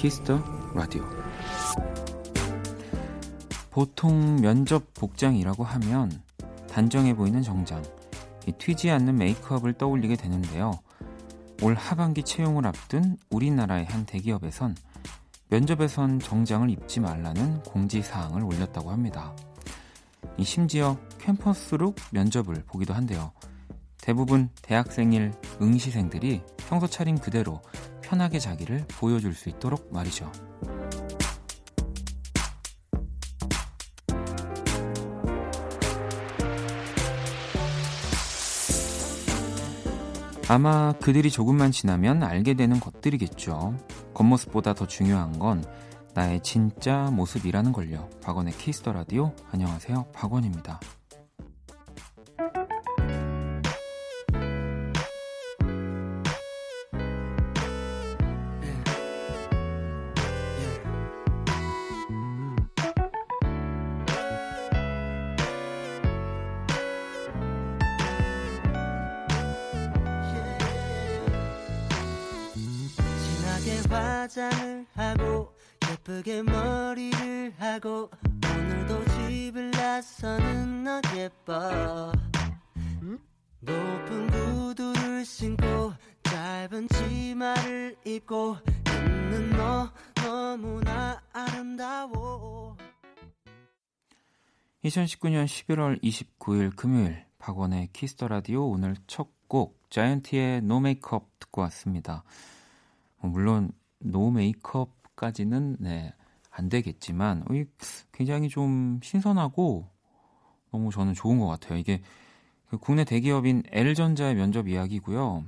키스 더 라디오. 보통 면접 복장이라고 하면 단정해 보이는 정장, 튀지 않는 메이크업을 떠올리게 되는데요. 올 하반기 채용을 앞둔 우리나라의 한 대기업에선 면접에선 정장을 입지 말라는 공지사항을 올렸다고 합니다. 심지어 캠퍼스룩 면접을 보기도 한데요. 대부분 대학생일 응시생들이 평소 차림 그대로 편하게 자기를 보여줄 수 있도록 말이죠. 아마 그들이 조금만 지나면 알게 되는 것들이겠죠. 겉모습보다 더 중요한 건 나의 진짜 모습이라는 걸요. 박원의 키스 더 라디오. 안녕하세요. 박원입니다. 2019년 11월 29일 금요일 박원의 키스 더 라디오 오늘 첫 곡 자이언티의 No Make Up 듣고 왔습니다. 어, 물론 no 메이크업까지는 네, 안 되겠지만 굉장히 좀 신선하고 너무 저는 좋은 것 같아요. 이게 그 국내 대기업인 L전자의 면접 이야기고요.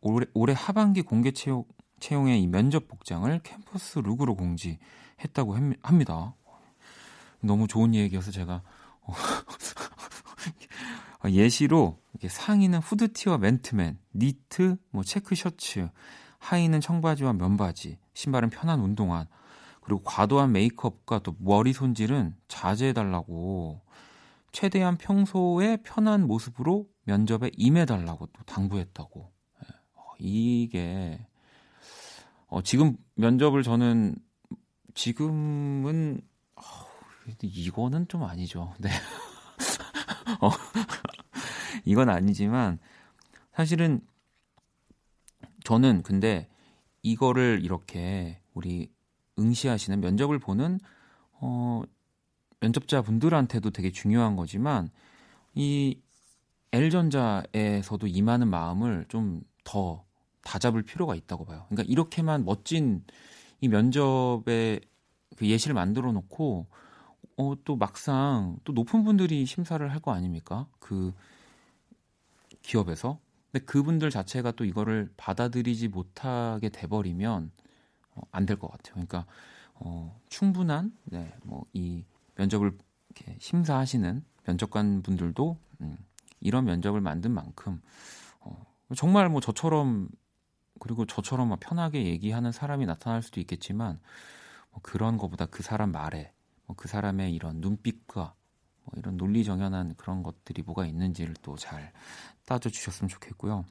올해, 올해 하반기 공개 채용, 채용의 이 면접 복장을 캠퍼스 룩으로 공지했다고 합니다. 너무 좋은 얘기여서 제가 어, 예시로 이렇게 상의는 후드티와 맨투맨, 니트, 뭐 체크 셔츠, 하의는 청바지와 면바지, 신발은 편한 운동화, 그리고 과도한 메이크업과 또 머리 손질은 자제해달라고 최대한 평소에 편한 모습으로 면접에 임해달라고 또 당부했다고. 예, 어, 이게 어, 지금 면접을 저는 지금은 이거는 좀 아니죠. 네. 어, 이건 아니지만 사실은 저는 근데 이거를 이렇게 우리 응시하시는 면접을 보는 어 면접자 분들한테도 되게 중요한 거지만 이 L전자에서도 임하는 마음을 좀 더 다잡을 필요가 있다고 봐요. 그러니까 이렇게만 멋진 이 면접의 그 예시를 만들어 놓고 어, 또 막상 또 높은 분들이 심사를 할 거 아닙니까? 그 기업에서. 근데 그분들 자체가 또 이거를 받아들이지 못하게 돼버리면 어, 안될 것 같아요. 그러니까 어, 충분한 네, 뭐이 면접을 이렇게 심사하시는 면접관 분들도 음, 이런 면접을 만든 만큼 어, 정말 뭐 저처럼 그리고 저처럼 편하게 얘기하는 사람이 나타날 수도 있겠지만 뭐 그런 것보다 그 사람 말에 뭐 그 사람의 이런 눈빛과 뭐 이런 논리 정연한 그런 것들이 뭐가 있는지를 또 잘 따져 주셨으면 좋겠고요.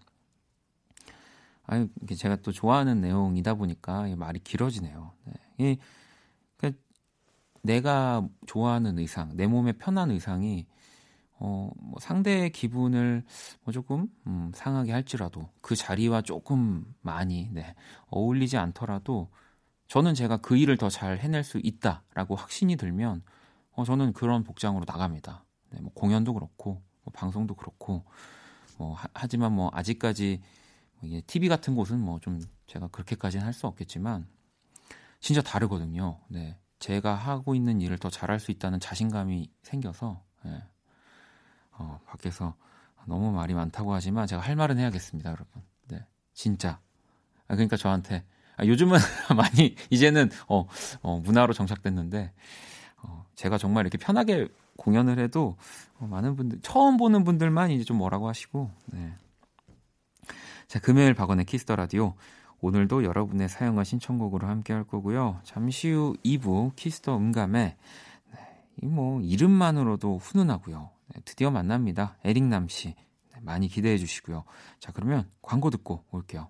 아니 제가 또 좋아하는 내용이다 보니까 말이 길어지네요. 네. 이 그러니까 내가 좋아하는 의상, 내 몸에 편한 의상이 어, 뭐 상대의 기분을 뭐 조금 음, 상하게 할지라도 그 자리와 조금 많이 네, 어울리지 않더라도 저는 제가 그 일을 더 잘 해낼 수 있다라고 확신이 들면 어, 저는 그런 복장으로 나갑니다. 네, 뭐 공연도 그렇고 뭐 방송도 그렇고 뭐 하, 지만뭐 아직까지 뭐 이게 TV 같은 곳은 뭐 좀 제가 그렇게까지는 할 수 없겠지만 진짜 다르거든요. 네, 제가 하고 있는 일을 더 잘할 수 있다는 자신감이 생겨서 네. 어, 밖에서 너무 말이 많다고 하지만 제가 할 말은 해야겠습니다, 여러분. 네, 진짜. 아, 그러니까 저한테 아, 요즘은 많이 이제는 어, 어, 문화로 정착됐는데 어, 제가 정말 이렇게 편하게 공연을 해도 어, 많은 분들 처음 보는 분들만 이제 좀 뭐라고 하시고 네. 자 금요일 박원의 키스 더 라디오 오늘도 여러분의 사연과 신청곡으로 함께 할 거고요. 잠시 후 2부 키스 더 음감에 네, 뭐 이름만으로도 훈훈하고요. 네, 드디어 만납니다. 에릭남 씨. 네, 많이 기대해 주시고요. 자, 그러면 광고 듣고 올게요.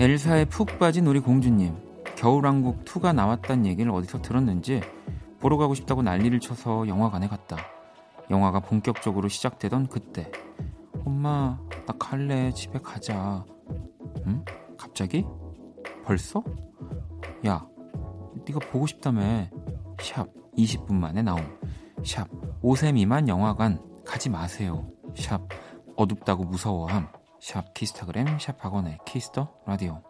엘사에 푹 빠진 우리 공주님 겨울왕국 2가 나왔단 얘기를 어디서 들었는지 보러 가고 싶다고 난리를 쳐서 영화관에 갔다. 영화가 본격적으로 시작되던 그때. 엄마 나 갈래. 집에 가자. 응? 갑자기? 벌써? 야 네가 보고 싶다며. 샵 20분 만에 나옴. 샵 5세 미만 영화관. 가지 마세요. 샵 어둡다고 무서워함 샵 키스타그램 샵 박원의 키스 더 라디오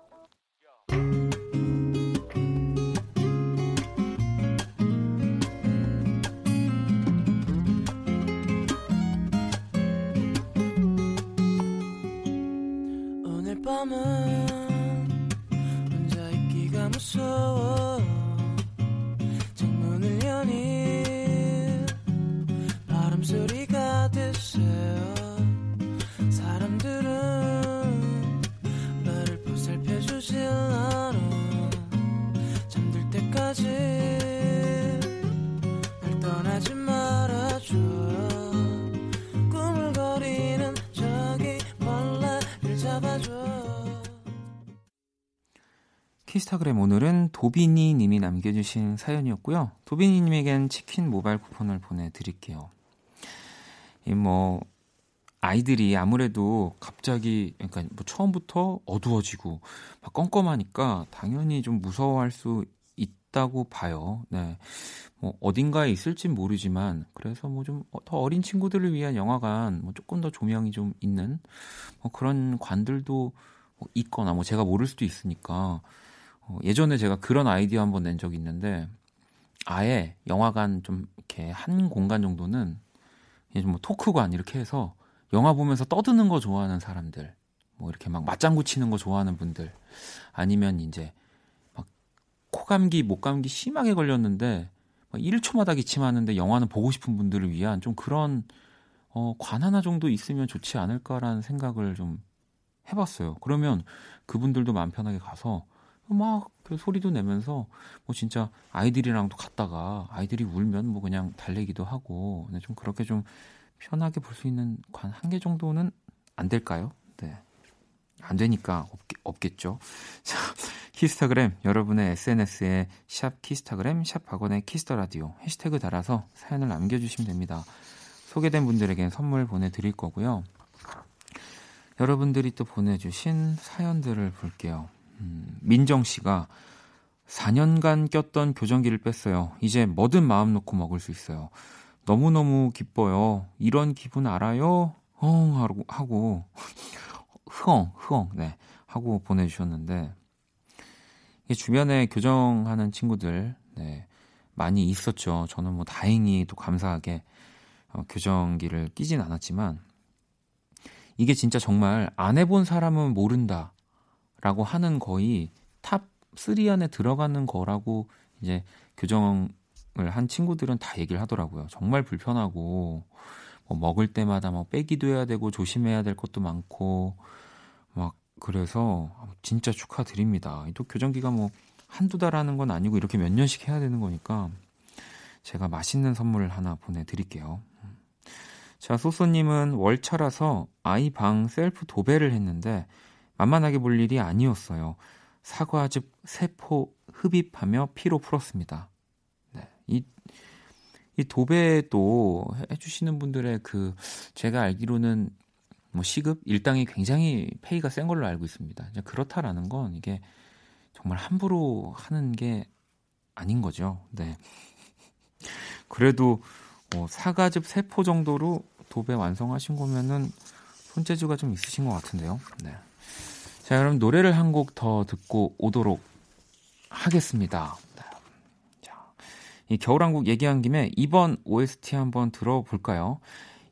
도비니 님이 남겨주신 사연이었고요. 도비니 님에겐 치킨 모바일 쿠폰을 보내드릴게요. 이 뭐, 아이들이 아무래도 갑자기, 그러니까 뭐 처음부터 어두워지고 막 껌껌하니까 당연히 좀 무서워할 수 있다고 봐요. 네. 뭐 어딘가에 있을진 모르지만 그래서 뭐 좀 더 어린 친구들을 위한 영화관 뭐 조금 더 조명이 좀 있는 뭐 그런 관들도 뭐 있거나 뭐 제가 모를 수도 있으니까 어, 예전에 제가 그런 아이디어 한번 낸 적이 있는데 아예 영화관 좀 이렇게 한 공간 정도는 뭐 토크관 이렇게 해서 영화 보면서 떠드는 거 좋아하는 사람들 뭐 이렇게 막 맞장구 치는 거 좋아하는 분들 아니면 이제 막 코감기 목감기 심하게 걸렸는데 막 1초마다 기침하는데 영화는 보고 싶은 분들을 위한 좀 그런 어, 관 하나 정도 있으면 좋지 않을까라는 생각을 좀 해봤어요. 그러면 그분들도 마음 편하게 가서 막 그 소리도 내면서 뭐 진짜 아이들이랑도 갔다가 아이들이 울면 뭐 그냥 달래기도 하고 네, 좀 그렇게 좀 편하게 볼 수 있는 관 한 개 정도는 안 될까요? 네. 안 되니까 없, 겠죠. 자, 키스타그램 여러분의 SNS에 샵 키스타그램 샵 박원의 키스 더 라디오 해시태그 달아서 사연을 남겨 주시면 됩니다. 소개된 분들에겐 선물 보내 드릴 거고요. 여러분들이 또 보내 주신 사연들을 볼게요. 음, 민정 씨가 4년간 꼈던 교정기를 뺐어요. 이제 뭐든 마음 놓고 먹을 수 있어요. 너무너무 기뻐요. 이런 기분 알아요? 헝 하고, 하고 흐엉, 흐엉, 네. 하고 보내주셨는데, 주변에 교정하는 친구들, 네. 많이 있었죠. 저는 뭐 다행히 또 감사하게 어, 교정기를 끼진 않았지만, 이게 진짜 정말 안 해본 사람은 모른다. 라고 하는 거의 top 3 안에 들어가는 거라고 이제 교정을 한 친구들은 다 얘기를 하더라고요. 정말 불편하고 뭐 먹을 때마다 뭐 빼기도 해야 되고 조심해야 될 것도 많고 막 그래서 진짜 축하드립니다. 또 교정기가 뭐 한두 달 하는 건 아니고 이렇게 몇 년씩 해야 되는 거니까 제가 맛있는 선물을 하나 보내드릴게요. 자, 소소님은 월차라서 아이 방 셀프 도배를 했는데 만만하게 볼 일이 아니었어요. 사과즙 세포 흡입하며 피로 풀었습니다. 네. 이, 이 도배도 해주시는 분들의 그, 제가 알기로는 뭐 시급, 일당이 굉장히 페이가 센 걸로 알고 있습니다. 그렇다라는 건 이게 정말 함부로 하는 게 아닌 거죠. 네. 그래도 뭐 사과즙 세포 정도로 도배 완성하신 거면은 손재주가 좀 있으신 것 같은데요. 네. 자, 그럼 노래를 한 곡 더 듣고 오도록 하겠습니다. 자, 이 겨울왕국 얘기한 김에 이번 OST 한번 들어볼까요?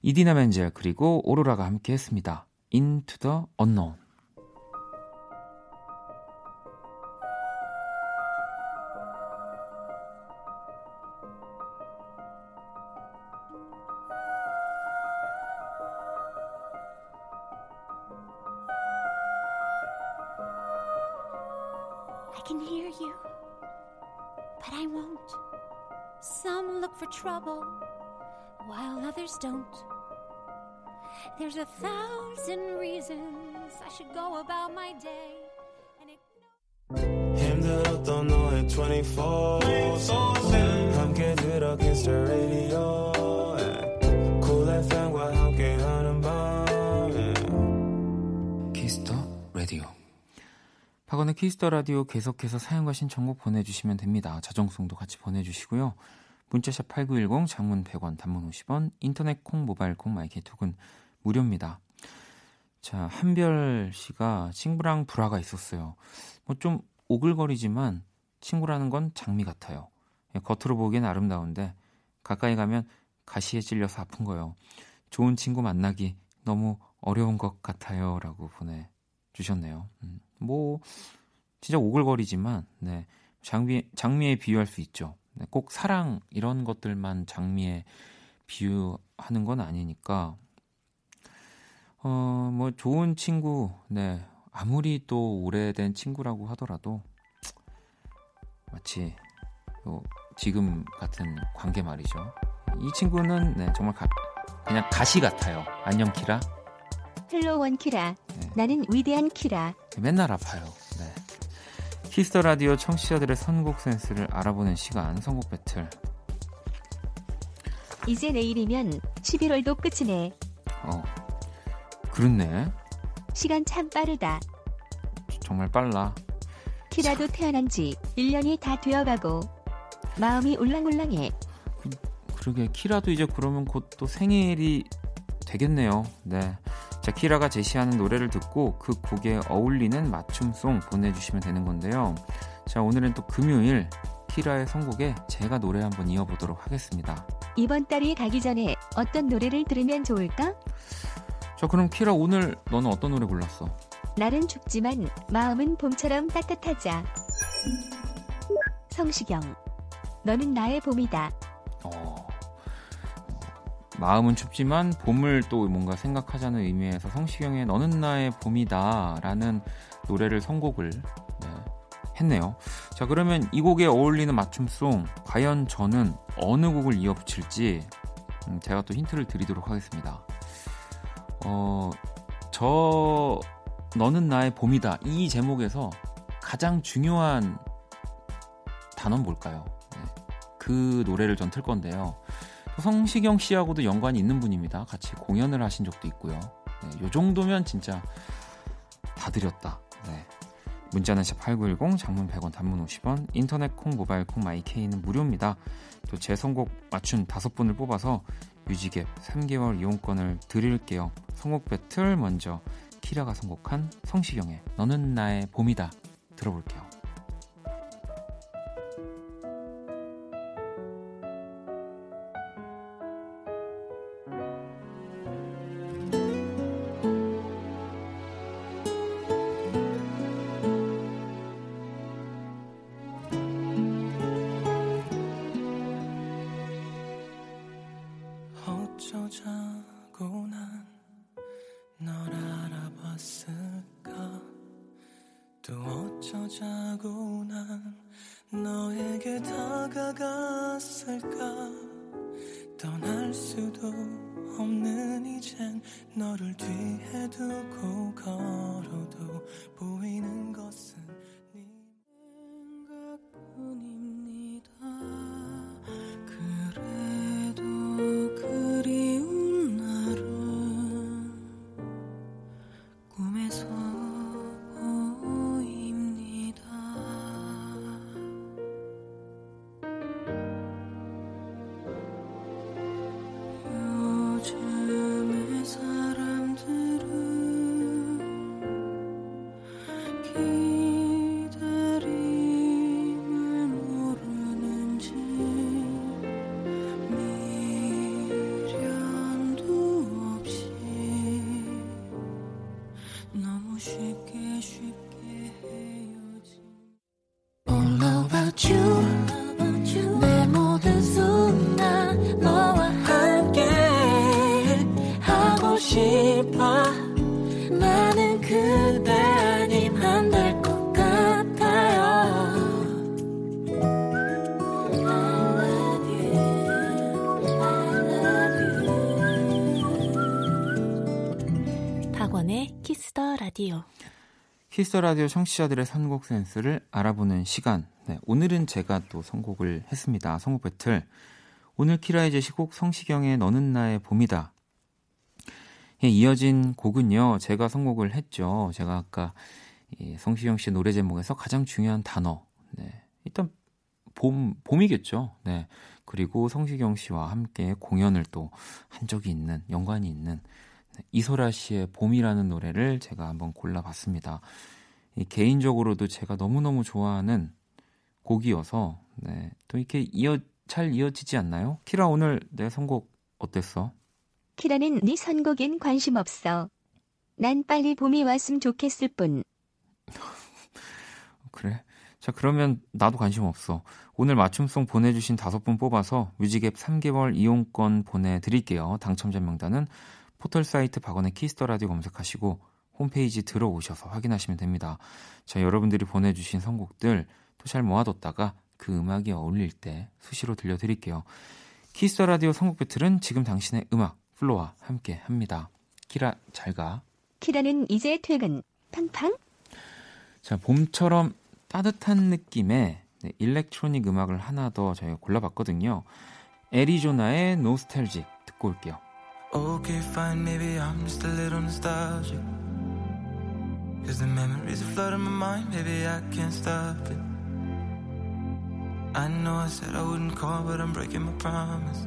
이디나 멘젤 그리고 오로라가 함께 했습니다. Into the Unknown. There's a thousand reasons I should go about my day. 힘들었던 너의 24 함께 들어 Kiss the radio Cool FM과 함께하는 밤 Kiss the radio 박원의 키스 더 라디오 계속해서 사연과 신청곡 보내주시면 됩니다. 자정송도 같이 보내주시고요. 문자샵 8910 장문 100원 단문 50원 인터넷 콩 모바일 콩 마이크 톡은 무료입니다. 자 한별 씨가 친구랑 불화가 있었어요. 뭐 좀 오글거리지만 친구라는 건 장미 같아요. 예, 겉으로 보기엔 아름다운데 가까이 가면 가시에 찔려서 아픈 거예요. 좋은 친구 만나기 너무 어려운 것 같아요. 라고 보내주셨네요. 음. 뭐 진짜 오글거리지만 네. 장미 장미에 비유할 수 있죠. 네, 꼭 사랑 이런 것들만 장미에 비유하는 건 아니니까 어 뭐 좋은 친구 네 아무리 또 오래된 친구라고 하더라도 마치 뭐 지금 같은 관계 말이죠. 이 친구는 네 정말 가, 그냥 가시 같아요. 안녕 키라. Hello 원 키라. 네. 나는 위대한 키라. 맨날 아파요. 네. 키스 더 라디오 청취자들의 선곡 센스를 알아보는 시간 선곡 배틀. 이제 내일이면 11월도 끝이네. 어. 그렇네. 시간 참 빠르다. 정말 빨라. 키라도 참. 태어난 지 1년이 다 되어가고 마음이 울랑울랑해. 그, 그러게 키라도 이제 그러면 곧 또 생일이 되겠네요. 네. 자, 키라가 제시하는 노래를 듣고 그 곡에 어울리는 맞춤송 보내주시면 되는 건데요. 자, 오늘은 또 금요일 키라의 선곡에 제가 노래 한번 이어보도록 하겠습니다. 이번 달이 가기 전에 어떤 노래를 들으면 좋을까? 자, 그럼 키라 오늘 너는 어떤 노래 골랐어? 날은 춥지만 마음은 봄처럼 따뜻하자. 성시경, 너는 나의 봄이다. 어. 마음은 춥지만 봄을 또 뭔가 생각하자는 의미에서 성시경의 너는 나의 봄이다라는 노래를 선곡을 네, 했네요. 자 그러면 이 곡에 어울리는 맞춤송 과연 저는 어느 곡을 이어붙일지 음, 제가 또 힌트를 드리도록 하겠습니다. 어, 저 너는 나의 봄이다 이 제목에서 가장 중요한 단어는 뭘까요? 네, 그 노래를 전 틀 건데요. 성시경 씨하고도 연관이 있는 분입니다. 같이 공연을 하신 적도 있고요. 네, 요 정도면 진짜 다 드렸다. 네. 문자는 샵8910 장문 100원 단문 50원 인터넷 콩 모바일 콩 마이케이는 무료입니다. 또 제 선곡 맞춘 다섯 분을 뽑아서 뮤직앱 3개월 이용권을 드릴게요. 선곡 배틀 먼저 키라가 선곡한 성시경의 너는 나의 봄이다 들어볼게요. 멈춰 자고 난 너에게 다가갔을까? 키스 더 라디오 청취자들의 선곡 센스를 알아보는 시간. 네, 오늘은 제가 또 선곡을 했습니다. 선곡 배틀. 오늘 키라의 제시곡 성시경의 너는 나의 봄이다. 예, 이어진 곡은요, 제가 선곡을 했죠. 제가 아까 성시경 씨 노래 제목에서 가장 중요한 단어. 네, 일단 봄, 봄이겠죠. 네. 그리고 성시경 씨와 함께 공연을 또 한 적이 있는, 연관이 있는 이소라 씨의 봄이라는 노래를 제가 한번 골라봤습니다. 개인적으로도 제가 너무너무 좋아하는 곡이어서 네, 또 이렇게 이어 잘 이어지지 않나요? 키라 오늘 내 선곡 어땠어? 키라는 네 선곡엔 관심 없어. 난 빨리 봄이 왔으면 좋겠을 뿐. 그래? 자 그러면 나도 관심 없어. 오늘 맞춤송 보내주신 다섯 분 뽑아서 뮤직앱 3개월 이용권 보내드릴게요. 당첨자 명단은 포털 사이트 박원의 키스 더 라디오 검색하시고 홈페이지 들어오셔서 확인하시면 됩니다. 자, 여러분들이 보내주신 선곡들 또 잘 모아뒀다가 그 음악이 어울릴 때 수시로 들려드릴게요. 키스 더 라디오 선곡 battle은 지금 당신의 음악 FLO와 함께 합니다. 키라 잘 가. 키라는 이제 퇴근. 팡팡. 자, 봄처럼 따뜻한 느낌의 네, electronic 음악을 하나 더 저희가 골라봤거든요. 애리조나의 노스텔직 듣고 올게요. Okay, fine, maybe I'm just a little nostalgic. Cause the memories are flooding my mind, maybe I can't stop it. I know I said I wouldn't call, but I'm breaking my promise.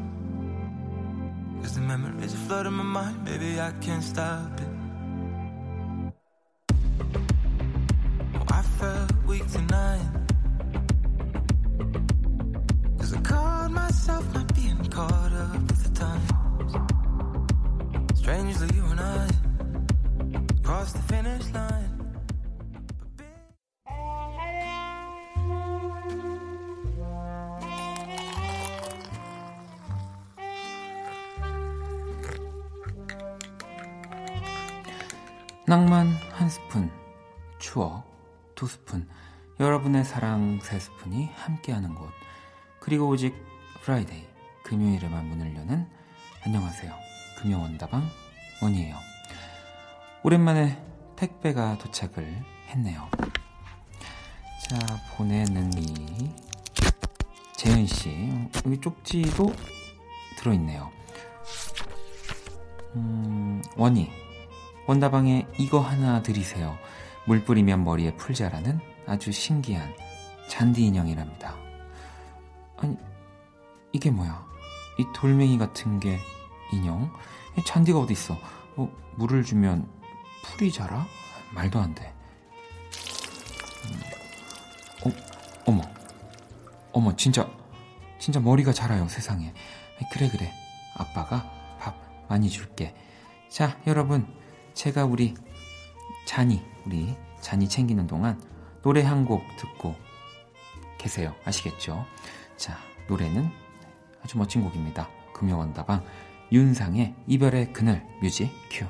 Cause the memories are flooding my mind, maybe I can't stop it. Oh, I felt weak tonight. Cause I caught myself not being caught up with the times. Strangely, you and I crossed the finish line. 낭만 한 스푼, 추억 두 스푼, 여러분의 사랑 세 스푼이 함께하는 곳. 그리고 오직 Friday 금요일에만 문을 여는 안녕하세요. 금요원다방 원이에요. 오랜만에 택배가 도착을 했네요. 자, 보내는 이 재현 씨 여기 쪽지도 들어있네요. 음, 원이 원다방에 이거 하나 드리세요. 물 뿌리면 머리에 풀 자라는 아주 신기한 잔디 인형이랍니다. 아니 이게 뭐야? 이 돌멩이 같은 게 인형? 잔디가 어디 있어? 어, 물을 주면 풀이 자라? 말도 안 돼. 음, 어, 어머, 어머, 진짜, 진짜 머리가 자라요, 세상에. 그래, 그래. 아빠가 밥 많이 줄게. 자, 여러분, 제가 우리 잔이, 우리 잔이 챙기는 동안 노래 한 곡 듣고 계세요. 아시겠죠? 자, 노래는 아주 멋진 곡입니다. 금요원다방 윤상의 이별의 그늘 뮤직 큐.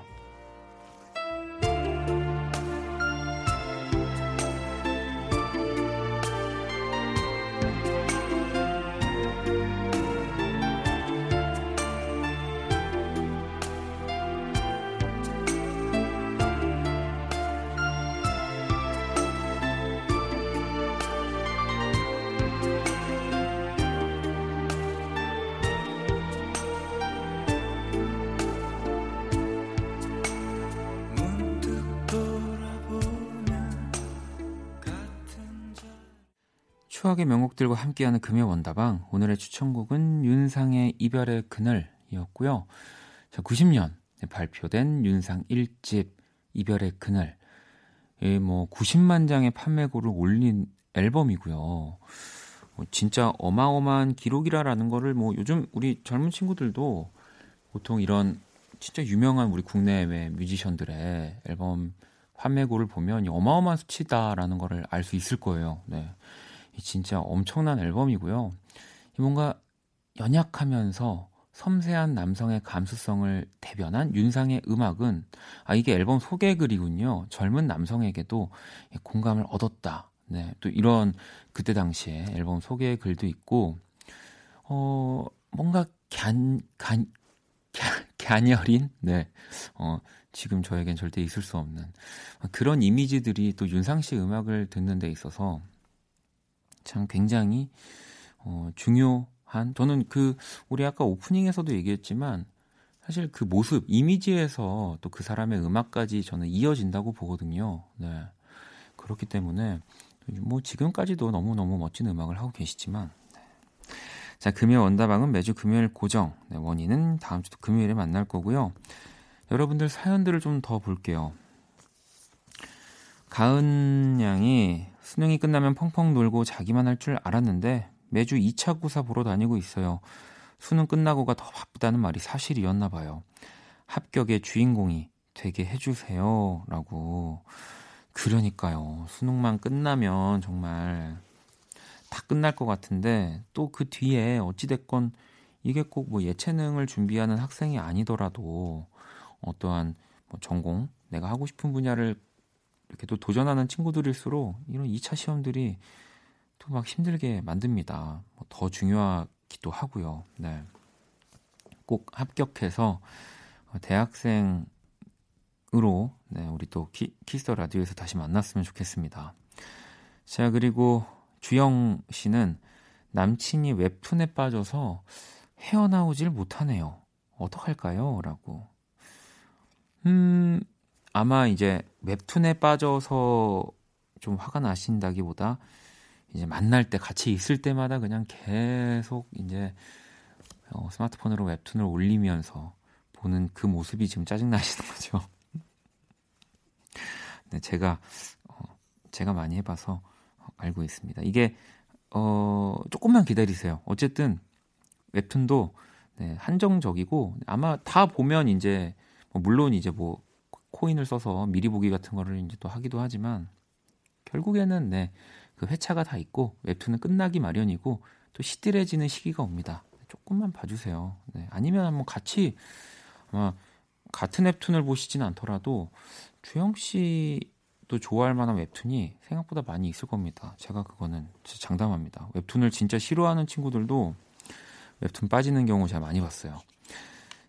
추억의 명곡들과 함께하는 금요 원다방 오늘의 추천곡은 윤상의 이별의 그늘이었고요. 자, 90년 발표된 윤상 1집 이별의 그늘. 예, 뭐 90만 장의 판매고를 올린 앨범이고요. 뭐 진짜 어마어마한 기록이라라는 거를 뭐 요즘 우리 젊은 친구들도 보통 이런 진짜 유명한 우리 국내외 뮤지션들의 앨범 판매고를 보면 어마어마한 수치다라는 거를 알 수 있을 거예요. 네. 진짜 엄청난 앨범이고요. 뭔가 연약하면서 섬세한 남성의 감수성을 대변한 윤상의 음악은 아 이게 앨범 소개 글이군요. 젊은 남성에게도 공감을 얻었다. 네, 또 이런 그때 당시에 앨범 소개 글도 있고 어 뭔가 간, 간, 갸녀린 네. 어 지금 저에겐 절대 있을 수 없는 그런 이미지들이 또 윤상 씨 음악을 듣는 데 있어서 참 굉장히 어, 중요한 저는 그 우리 아까 오프닝에서도 얘기했지만 사실 그 모습 이미지에서 또 그 사람의 음악까지 저는 이어진다고 보거든요. 네. 그렇기 때문에 뭐 지금까지도 너무너무 멋진 음악을 하고 계시지만 네. 자 금요일 원다방은 매주 금요일 고정 네, 원인은 다음 주도 금요일에 만날 거고요. 여러분들 사연들을 좀 더 볼게요. 가은 양이 수능이 끝나면 펑펑 놀고 자기만 할 줄 알았는데 매주 2차 고사 보러 다니고 있어요. 수능 끝나고가 더 바쁘다는 말이 사실이었나 봐요. 합격의 주인공이 되게 해주세요. 라고. 그러니까요. 수능만 끝나면 정말 다 끝날 것 같은데 또 그 뒤에 어찌됐건 이게 꼭 뭐 예체능을 준비하는 학생이 아니더라도 어떠한 뭐 전공, 내가 하고 싶은 분야를 이렇게 또 도전하는 친구들일수록 이런 2차 시험들이 또 막 힘들게 만듭니다. 뭐 더 중요하기도 하고요. 네. 꼭 합격해서 대학생으로 네, 우리 또 키, 키스 더 라디오에서 다시 만났으면 좋겠습니다. 자, 그리고 주영 씨는 남친이 웹툰에 빠져서 헤어나오질 못하네요. 어떡할까요? 라고. 음, 아마 이제 웹툰에 빠져서 좀 화가 나신다기보다 이제 만날 때 같이 있을 때마다 그냥 계속 이제 어, 스마트폰으로 웹툰을 올리면서 보는 그 모습이 지금 짜증 나시는 거죠. 네, 제가 어, 제가 많이 해봐서 알고 있습니다. 이게 어, 조금만 기다리세요. 어쨌든 웹툰도 네, 한정적이고 아마 다 보면 이제 뭐 물론 이제 뭐 코인을 써서 미리 보기 같은 거를 이제 또 하기도 하지만 결국에는 네, 그 회차가 다 있고 웹툰은 끝나기 마련이고 또 시들해지는 시기가 옵니다. 조금만 봐주세요. 네, 아니면 한번 같이 아마 같은 웹툰을 보시진 않더라도 주영 씨도 좋아할 만한 웹툰이 생각보다 많이 있을 겁니다. 제가 그거는 진짜 장담합니다. 웹툰을 진짜 싫어하는 친구들도 웹툰 빠지는 경우 제가 많이 봤어요.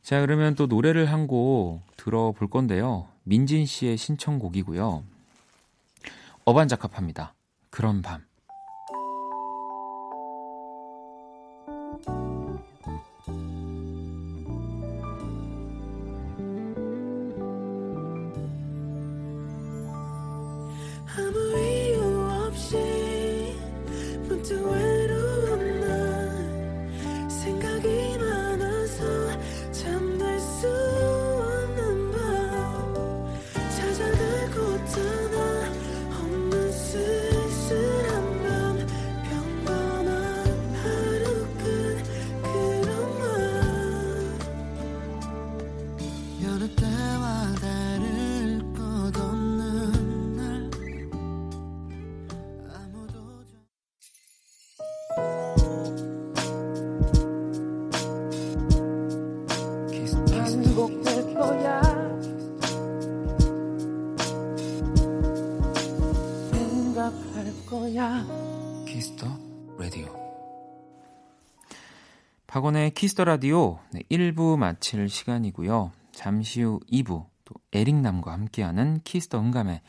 자, 그러면 또 노래를 한 곡 들어볼 건데요. 민진 씨의 신청곡이고요. 어반자카파입니다. 그런 밤. 박원의 Kiss the Radio 네, 1부 마칠 시간이고요. 잠시 후 2부 또 에릭남과 함께하는 Kiss the 음감회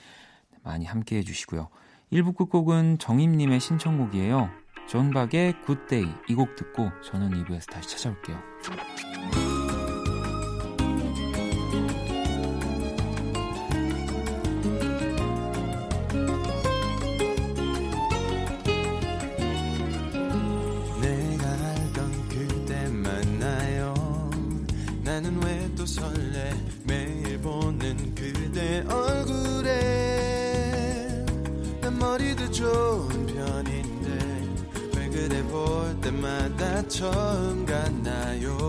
많이 함께해 주시고요. 1부 끝곡은 정임님의 신청곡이에요. 존박의 Good Day 이 곡 듣고 저는 2부에서 다시 찾아올게요. 처음 갔나요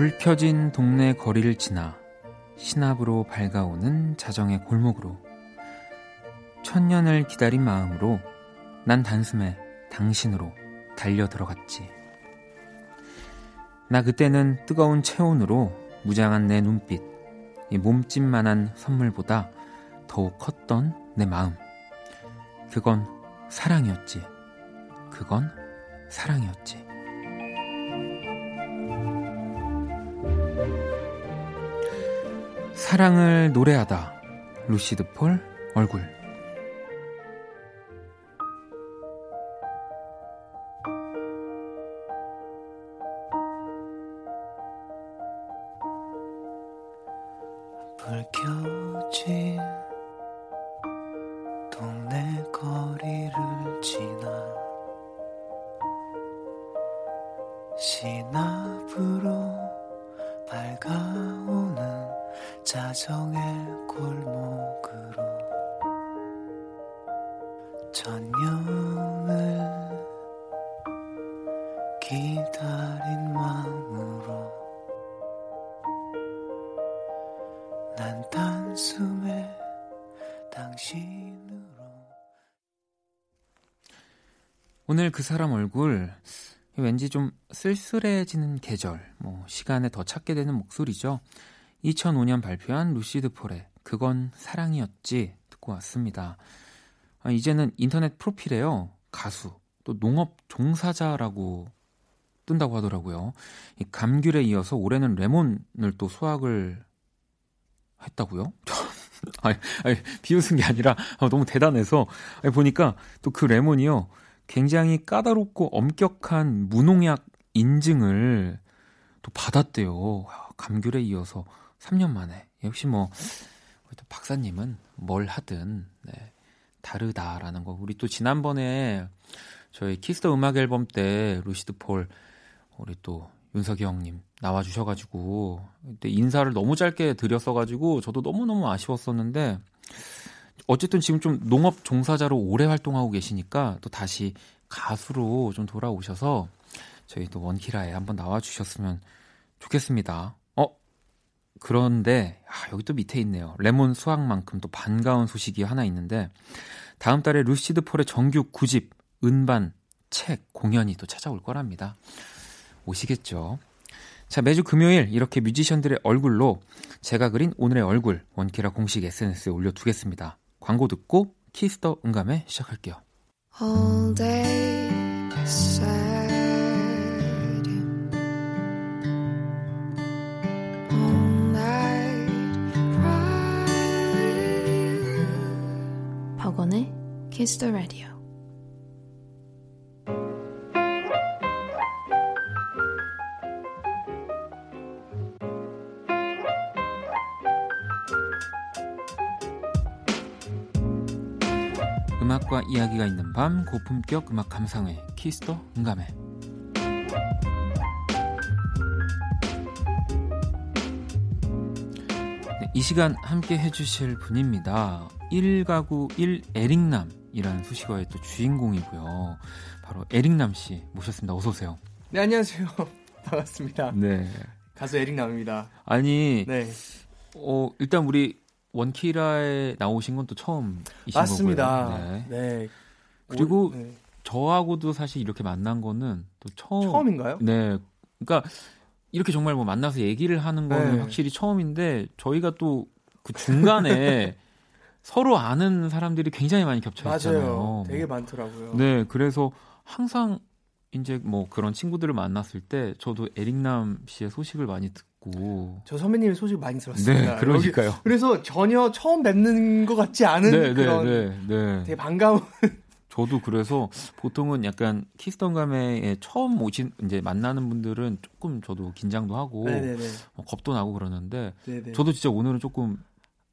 불 켜진 동네 거리를 지나 신압으로 밝아오는 자정의 골목으로 천년을 기다린 마음으로 난 단숨에 당신으로 달려 들어갔지. 나 그때는 뜨거운 체온으로 무장한 내 눈빛, 이 몸집만한 선물보다 더욱 컸던 내 마음. 그건 사랑이었지. 그건 사랑이었지. 사랑을 노래하다. 루시드 폴 얼굴. 사람 얼굴 왠지 좀 쓸쓸해지는 계절, 뭐 시간에 더 찾게 되는 목소리죠. 2005년 발표한 루시드 폴의 그건 사랑이었지 듣고 왔습니다. 아, 이제는 인터넷 프로필에요. 가수, 또 농업 종사자라고 뜬다고 하더라고요. 이 감귤에 이어서 올해는 레몬을 또 수확을 했다고요? 아니, 아니, 비웃은 게 아니라 아, 너무 대단해서 아니, 보니까 또 그 레몬이요. 굉장히 까다롭고 엄격한 무농약 인증을 또 받았대요. 감귤에 이어서 3년 만에. 역시 뭐, 우리 또 박사님은 뭘 하든, 네, 다르다라는 거. 우리 또 지난번에 저희 Kiss the 음악 앨범 때 루시드 폴, 우리 또 윤석이 형님 나와주셔가지고, 그때 인사를 너무 짧게 드렸어가지고, 저도 너무너무 아쉬웠었는데, 어쨌든 지금 좀 농업 종사자로 오래 활동하고 계시니까 또 다시 가수로 좀 돌아오셔서 저희 또 원키라에 한번 나와 주셨으면 좋겠습니다. 어? 그런데 아, 여기 또 밑에 있네요. 레몬 수확만큼 또 반가운 소식이 하나 있는데 다음 달에 루시드 폴의 정규 9집 은반 책 공연이 또 찾아올 거랍니다. 오시겠죠? 자, 매주 금요일 이렇게 뮤지션들의 얼굴로 제가 그린 오늘의 얼굴 원키라 공식 SNS에 올려두겠습니다. 광고 듣고 Kiss the 음감회 시작할게요. all day you, all night cry with you. 박원의 Kiss the Radio. 음악과 이야기가 있는 밤 고품격 음악 감상회 Kiss the 음감회. 네, 이 시간 함께 해주실 분입니다. 1가구 1 에릭남이라는 수식어의 또 주인공이고요. 바로 에릭남 씨 모셨습니다. 어서 오세요. 네 안녕하세요. 반갑습니다. 네. 가수 에릭남입니다. 아니 네. 어, 일단 우리 원키라에 나오신 건 또 처음이신 맞습니다 거고요 네. 네 그리고 오, 네. 저하고도 사실 이렇게 만난 거는 또 처음 처음인가요? 네. 그러니까 이렇게 정말 뭐 만나서 얘기를 하는 거는 네. 확실히 처음인데 저희가 또 그 중간에 서로 아는 사람들이 굉장히 많이 겹쳐 있잖아요. 맞아요 되게 뭐. 많더라고요 네, 그래서 항상 이제 뭐 그런 친구들을 만났을 때 저도 에릭남 씨의 소식을 많이 듣고 저 선배님의 소식 많이 들었습니다 네, 그러니까요. 여기- 그래서 전혀 처음 뵙는 것 같지 않은 네, 네, 그런 네, 네. 되게 반가운 저도 그래서 보통은 약간 키스턴 감에 처음 오신 이제 만나는 분들은 조금 저도 긴장도 하고 네네네 뭐 겁도 나고 그러는데 저도 진짜 오늘은 조금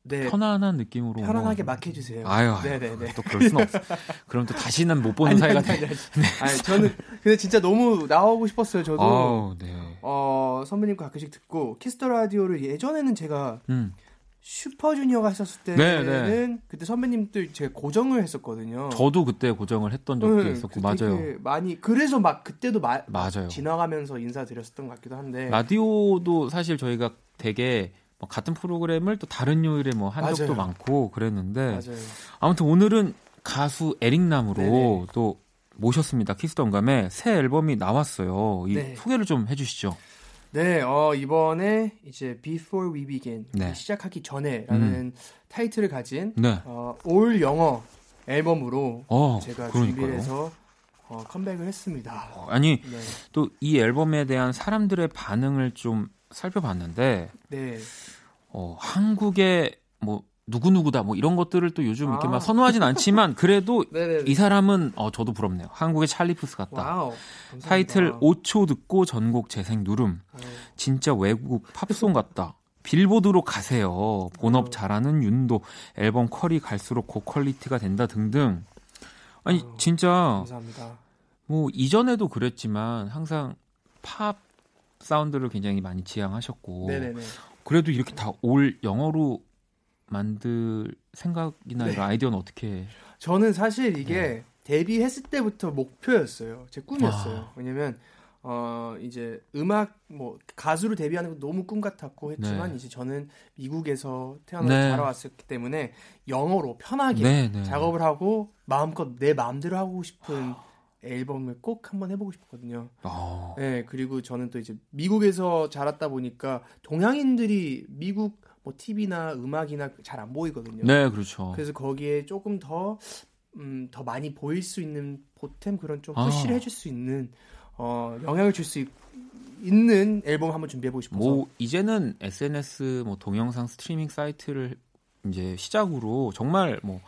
네. 편안한 느낌으로 편안하게 막. 해주세요 아유, 아유 네네네 또 그럴 순 없어. 그럼 또 다시는 못 보는 아니, 사이가 아니, 돼. 아니, 아니. 아니, 저는 근데 진짜 너무 나오고 싶었어요 저도 아우, 네. 어, 선배님 가끔씩 듣고 Kiss the Radio를 예전에는 제가 음. 슈퍼주니어가 했었을 때는 네, 그때 선배님들 제가 고정을 했었거든요. 저도 그때 고정을 했던 적도 네, 있었고 그 맞아요. 많이 그래서 막 그때도 마, 맞아요. 지나가면서 인사드렸었던 것 같기도 한데 라디오도 사실 저희가 되게 뭐 같은 프로그램을 또 다른 요일에 뭐 한 적도. 많고 그랬는데 맞아요. 아무튼 오늘은 가수 에릭남으로 네네. 또 모셨습니다. Kiss the 음감회에 새 앨범이 나왔어요. 이 네. 소개를 좀 해주시죠. 네, 어, 이번에 이제 Before We Begin 네. 시작하기 전에라는 타이틀을 가진 네. 어, all 영어 앨범으로 어, 제가 그러니까요. 준비를 해서 어, 컴백을 했습니다. 어, 아니 네. 또이 앨범에 대한 사람들의 반응을 좀 살펴봤는데 네. 어, 한국의 뭐 누구 누구다 뭐 이런 것들을 또 요즘 이렇게 아. 막 선호하진 않지만 그래도 네네. 이 사람은 어, 저도 부럽네요. 한국의 찰리푸스 같다. Wow. 타이틀 5초 듣고 전곡 재생 누름. 아유, 진짜 외국 팝송 같다. 빌보드로 가세요. 본업. 잘하는 윤도 앨범 퀄이 갈수록 고퀄리티가 된다 등등. 아니 아유. 진짜 감사합니다. 뭐 이전에도 그랬지만 항상 팝 사운드를 굉장히 많이 지향하셨고 네네네. 그래도 이렇게 다 올 영어로 만들 생각이나 네. 이런 아이디어는 어떻게 저는 사실 이게 네. 데뷔했을 때부터 목표였어요. 제 꿈이었어요. 아. 왜냐면 어 이제 음악 뭐 가수로 데뷔하는 거 너무 꿈 같았고 했지만 네. 이제 저는 미국에서 태어나서 네. 자라왔었기 때문에 영어로 편하게 네, 네. 작업을 하고 마음껏 내 마음대로 하고 싶은 앨범을 꼭 한번 해보고 싶거든요. 어, 네, 그리고 저는 또 이제 미국에서 자랐다 보니까 동양인들이 미국 뭐 TV나 음악이나 잘 안 보이거든요. 네, 그렇죠. 그래서 거기에 조금 더, 음, 더 많이 보일 수 있는 보탬 그런 좀 아. 푸시를 해줄 수 있는, 어, 영향을 줄 수 있는 앨범 한번 준비해보고 싶어서. 뭐 이제는 SNS 뭐 동영상 스트리밍 사이트를 이제 시작으로 정말 뭐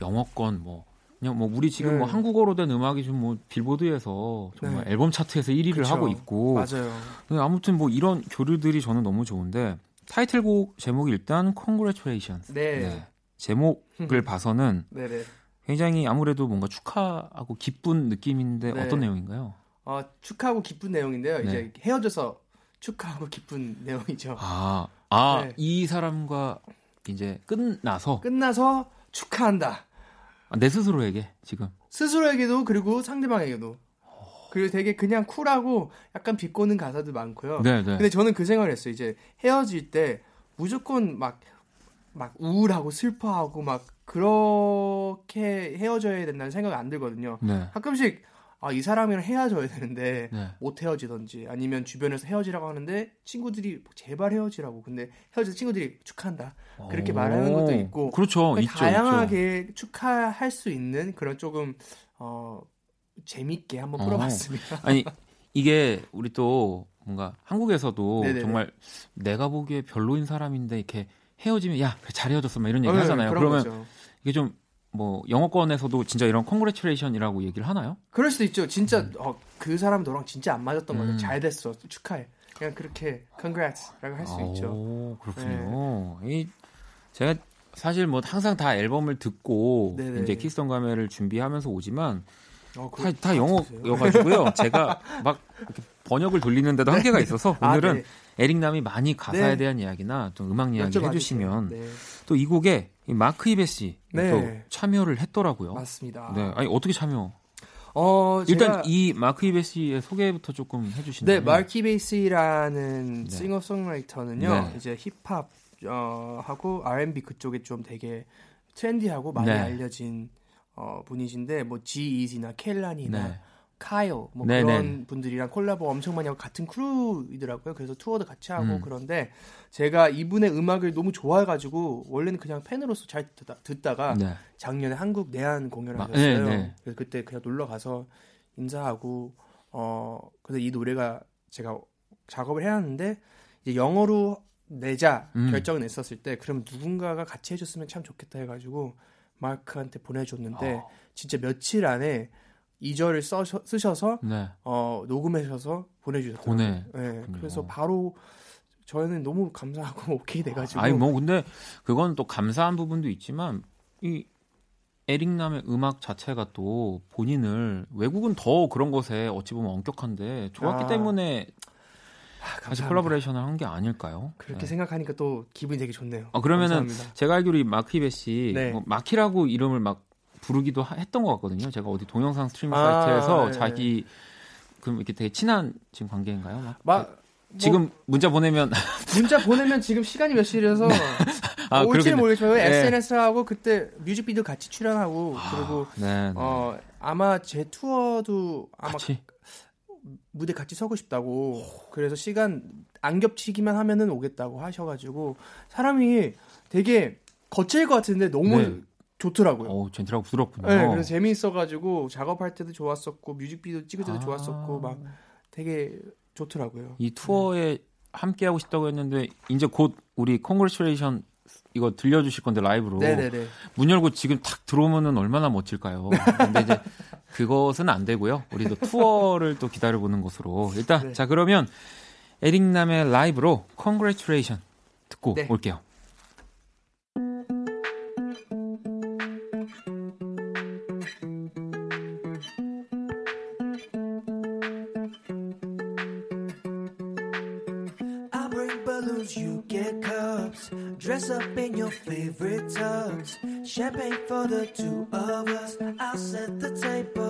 영어권 뭐 그냥 뭐 우리 지금 네. 뭐 한국어로 된 음악이 좀 뭐 빌보드에서 정말 앨범 차트에서 1위를 그쵸. 하고 있고 맞아요. 아무튼 뭐 이런 교류들이 저는 너무 좋은데 타이틀곡 제목이 일단 Congratulations. 네. 제목을 봐서는 네네. 굉장히 아무래도 뭔가 축하하고 기쁜 느낌인데 네. 어떤 내용인가요? 어, 축하하고 기쁜 내용인데요. 네. 이제 헤어져서 축하하고 기쁜 내용이죠. 아, 아, 네. 이 사람과 이제 끝나서 끝나서 축하한다. 아, 내 스스로에게 지금 스스로에게도 그리고 상대방에게도. 그리고 되게 그냥 쿨하고 약간 비꼬는 가사도 많고요. 네, 네. 근데 저는 그 생각을 했어요. 이제 헤어질 때 무조건 막, 막 우울하고 슬퍼하고 막 그렇게 헤어져야 된다는 생각이 안 들거든요. 네. 가끔씩 아, 이 사람이랑 헤어져야 되는데 네. 못 헤어지던지 아니면 주변에서 헤어지라고 하는데 친구들이 뭐 제발 헤어지라고 근데 헤어져서 친구들이 축하한다. 그렇게 오, 말하는 것도 있고 그렇죠. 있죠, 다양하게 축하할 수 있는 그런 조금 어 재밌게 한번 어. 풀어봤습니다. 있죠. 아니 이게 우리 또 뭔가 한국에서도 네네네. 정말 내가 보기에 별로인 사람인데 이렇게 헤어지면 야 잘 헤어졌어 막 이런 얘기 네, 하잖아요. 그러면 거죠. 이게 좀 뭐 영어권에서도 진짜 이런 congratulation이라고 얘기를 하나요? 그럴 수도 있죠. 진짜 어, 그 사람 너랑 진짜 안 맞았던 거죠. 음. 잘 됐어. 축하해. 그냥 그렇게 congrats라고 할 수 있죠. 네. 오, 그렇군요. 이 제가 사실 뭐 항상 다 앨범을 듣고 네네. 이제 Kiss the 음감회를 준비하면서 오지만 어, 다, 그거 다 들으세요? 영어여가지고요. 제가 막 번역을 돌리는데도 한계가 있어서 아, 오늘은 네. 에릭남이 많이 가사에 네. 대한 이야기나 좀 음악 이야기 해주시면. 네. 또이 곡에 이 마크 이베 씨 네. 또 참여를 했더라고요. 맞습니다. 네, 아니 어떻게 참여? 어, 일단 이 마크 이베 씨의 소개부터 조금 해주신다면. 네, 마키 베이스라는 네. 싱어송라이터는요. 네. 이제 힙합 어, 하고 R&B 그쪽에 좀 되게 트렌디하고 많이 네. 알려진 어, 분이신데 뭐 G-Eazy나 켈란이나 네. 카일 뭐 네, 그런 네. 분들이랑 콜라보 엄청 많이 하고 같은 크루이더라고요. 그래서 투어도 같이 하고 음. 그런데 제가 이분의 음악을 너무 좋아해가지고 원래는 그냥 팬으로서 잘 듣다, 듣다가 네. 작년에 한국 내한 공연을 아, 하셨어요. 네, 네. 그래서 그때 그냥 놀러 가서 인사하고 어 근데 이 노래가 제가 작업을 해야 하는데 이제 영어로 내자 음. 결정을 냈었을 때 그럼 누군가가 같이 해줬으면 참 좋겠다 해가지고 마크한테 보내줬는데 어. 진짜 며칠 안에 2절을 써, 쓰셔서 네. 어 녹음하셔서 보내주셨어요. 보내. 네, 그래서 바로 저희는 너무 감사하고 오케이 돼가지고 아니 뭐 근데 그건 또 감사한 부분도 있지만 이 에릭남의 음악 자체가 또 본인을 외국은 더 그런 것에 어찌 보면 엄격한데 좋았기 아. 때문에 같이 감사합니다. collaboration을 한 게 아닐까요? 그렇게 네. 생각하니까 또 기분이 되게 좋네요. 어, 그러면은 감사합니다. 제가 알기로 이 Marc E. Bassy 네. 뭐 Marc E라고 이름을 막 부르기도 하- 했던 것 같거든요. 제가 어디 동영상 스트리밍 아, 사이트에서 네. 자기 그럼 이렇게 되게 친한 지금 관계인가요? 막? 막 뭐, 지금 문자 보내면 문자 보내면 지금 시간이 몇 시라서 아, 올지는. 모르겠어요. 네. SNS하고 그때 뮤직비디오 같이 출연하고 그리고 네, 네. 어 아마 제 투어도 아마 같이 무대 같이 서고 싶다고 그래서 시간 안 겹치기만 하면은 오겠다고 하셔가지고 사람이 되게 거칠 것 같은데 너무 네. 좋더라고요. 어, 젠틀하고 부드럽군요. 네, 그래서 재미있어가지고 작업할 때도 좋았었고 뮤직비디오 찍을 때도 아. 좋았었고 막 되게 좋더라고요. 이 투어에 함께 하고 싶다고 했는데 이제 곧 우리 콩그레츄레이션 이거 들려주실 건데 라이브로 네네네. 문 열고 지금 탁 들어오면은 얼마나 멋질까요? 근데 이제 그것은 안 되고요. 우리도 투어를 또 기다려보는 것으로 일단 네. 자 그러면 에릭남의 라이브로 Congratulation 듣고 네. 올게요. Favorite tux. Champagne for the two of us. I'll set the table.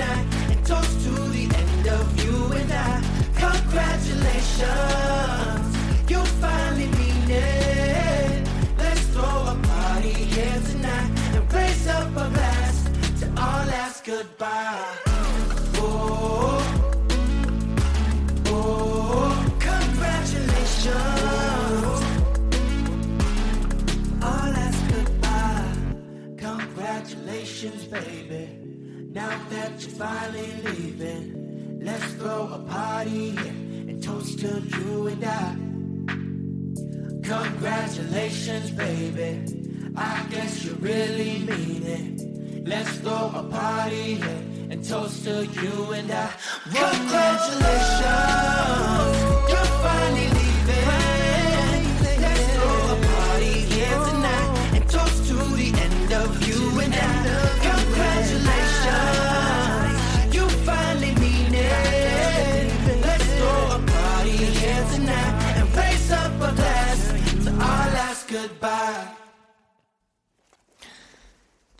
night. Now that you're finally leaving, let's throw a party and toast to you and I. Congratulations, baby. I guess you really mean it. Let's throw a party and toast to you and I. Congratulations,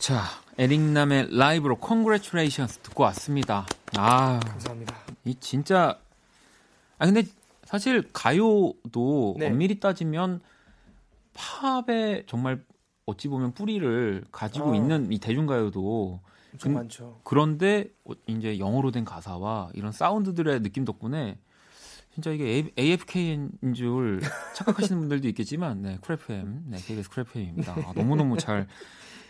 자 에릭남의 라이브로 Congratulations 듣고 왔습니다. 아 감사합니다. 이 진짜 아 근데 사실 가요도 네. 엄밀히 따지면 팝의 정말 어찌 보면 뿌리를 가지고 어. 있는 이 대중가요도 엄청 근- 많죠. 그런데 어, 이제 영어로 된 가사와 이런 사운드들의 느낌 덕분에 진짜 이게 AFKN인 줄 착각하시는 분들도 있겠지만 네 Cool FM 네 KBS Cool FM입니다. 아, 너무 너무 잘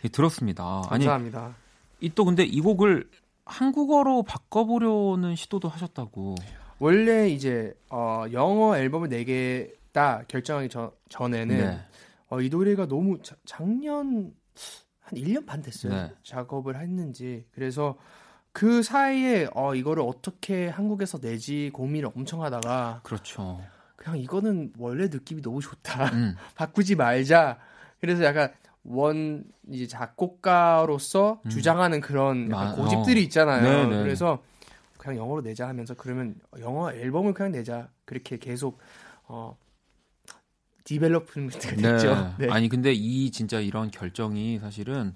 들었습니다. 아니 감사합니다. 이또 근데 이 곡을 한국어로 바꿔보려는 시도도 하셨다고. 원래 이제 어, 영어 앨범을 내겠다 결정하기 전, 전에는 네. 어, 이 노래가 너무 자- 작년 한 1년 반 됐어요. 네. 작업을 했는지. 그래서 그 사이에 어, 이거를 어떻게 한국에서 내지 고민을 엄청 하다가 그렇죠. 그냥 이거는 원래 느낌이 너무 좋다. 음. 바꾸지 말자. 그래서 약간 원 이제 작곡가로서 음. 주장하는 그런 아, 고집들이 어. 있잖아요. 네, 네. 그래서 그냥 영어로 내자 하면서 그러면 영어 앨범을 그냥 내자 그렇게 계속 어 development가 됐죠. 네. 아니 근데 이 진짜 이런 결정이 사실은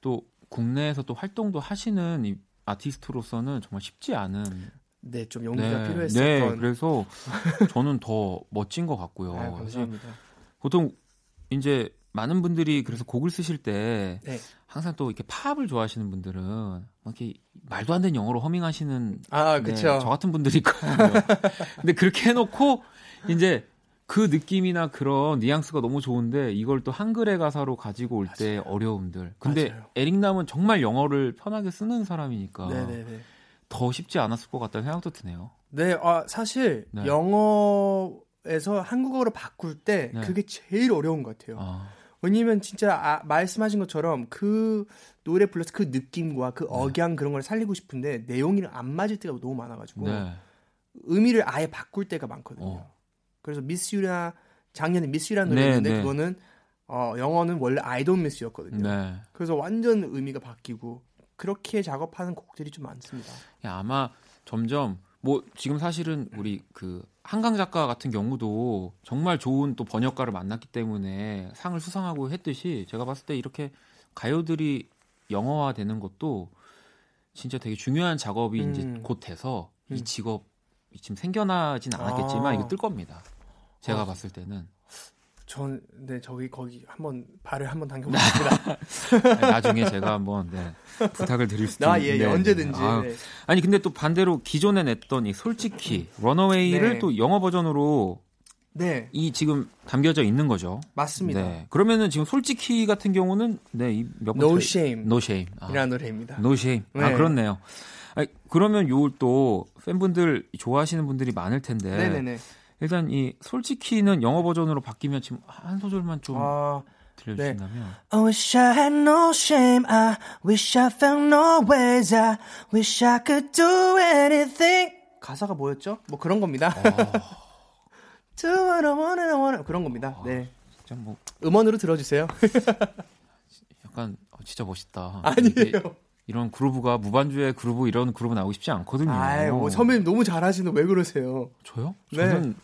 또 국내에서 또 활동도 하시는 이 아티스트로서는 정말 쉽지 않은 네, 좀 용기가 네, 필요했었던. 네, 그래서 저는 더 멋진 것 같고요. 사실 감사합니다. 보통 이제 많은 분들이 그래서 곡을 쓰실 때 네. 항상 또 이렇게 팝을 좋아하시는 분들은 막 이렇게 말도 안 되는 영어로 허밍하시는 아, 네, 그쵸. 저 같은 분들이 있거든요. 근데 그렇게 해놓고 이제 그 느낌이나 그런 뉘앙스가 너무 좋은데 이걸 또 한글의 가사로 가지고 올 때 어려움들. 근데 맞아요. 에릭남은 정말 영어를 편하게 쓰는 사람이니까 네네네. 더 쉽지 않았을 것 같다는 생각도 드네요. 네, 아, 사실 네. 영어에서 한국어로 바꿀 때 네. 그게 제일 어려운 것 같아요. 아, 왜냐면 진짜 아, 말씀하신 것처럼 그 노래 불러서 그 느낌과 그 억양 그런 걸 살리고 싶은데 내용이랑 안 맞을 때가 너무 많아가지고 네. 의미를 아예 바꿀 때가 많거든요. 어. 그래서 미스 유나 작년에 미스 유라는 네, 노래였는데 네. 그거는 어, 영어는 원래 I don't miss였거든요. 네. 그래서 완전 의미가 바뀌고 그렇게 작업하는 곡들이 좀 많습니다. 야, 아마 점점 뭐 지금 사실은 우리 그 한강 작가 같은 경우도 정말 좋은 또 번역가를 만났기 때문에 상을 수상하고 했듯이 제가 봤을 때 이렇게 가요들이 영어화 되는 것도 진짜 되게 중요한 작업이 음. 이제 곧 돼서 이 음. 직업이 지금 생겨나진 않았겠지만 아. 이거 뜰 겁니다. 제가 아. 봤을 때는 전, 네, 저기, 거기 한번, 발을 한번 당겨보겠습니다. 나중에 제가 한번 네, 부탁을 드릴 수도 아, 예, 예, 네, 언제든지. 네. 아, 네. 아니 근데 또 반대로 기존에 냈던 이 솔직히 런어웨이를 네. 또 영어 버전으로 네, 이 지금 담겨져 있는 거죠. 맞습니다. 네. 그러면은 지금 솔직히 같은 경우는 네몇번 No Shame. No Shame. 아, 이라는 노래입니다. No Shame. 아 네. 그렇네요. 아니, 그러면 요또 팬분들 좋아하시는 분들이 많을 텐데 네네네. 일단 이 솔직히는 영어 버전으로 바뀌면 지금 한 소절만 좀 아, 들려주신다면 I wish I had no shame. I wish I found no ways. I wish I could do anything. 가사가 뭐였죠? 뭐 그런 겁니다. 어, do what I want, I want. 그런 겁니다. 네. 진짜 뭐 음원으로 들어주세요. 약간 어, 진짜 멋있다. 아니에요. 이런 그루브가 무반주의 그루브 이런 그루브 나오기 쉽지 않거든요. 아이, 뭐 선배님 너무 잘하시는데 왜 그러세요? 저요? 네. 저는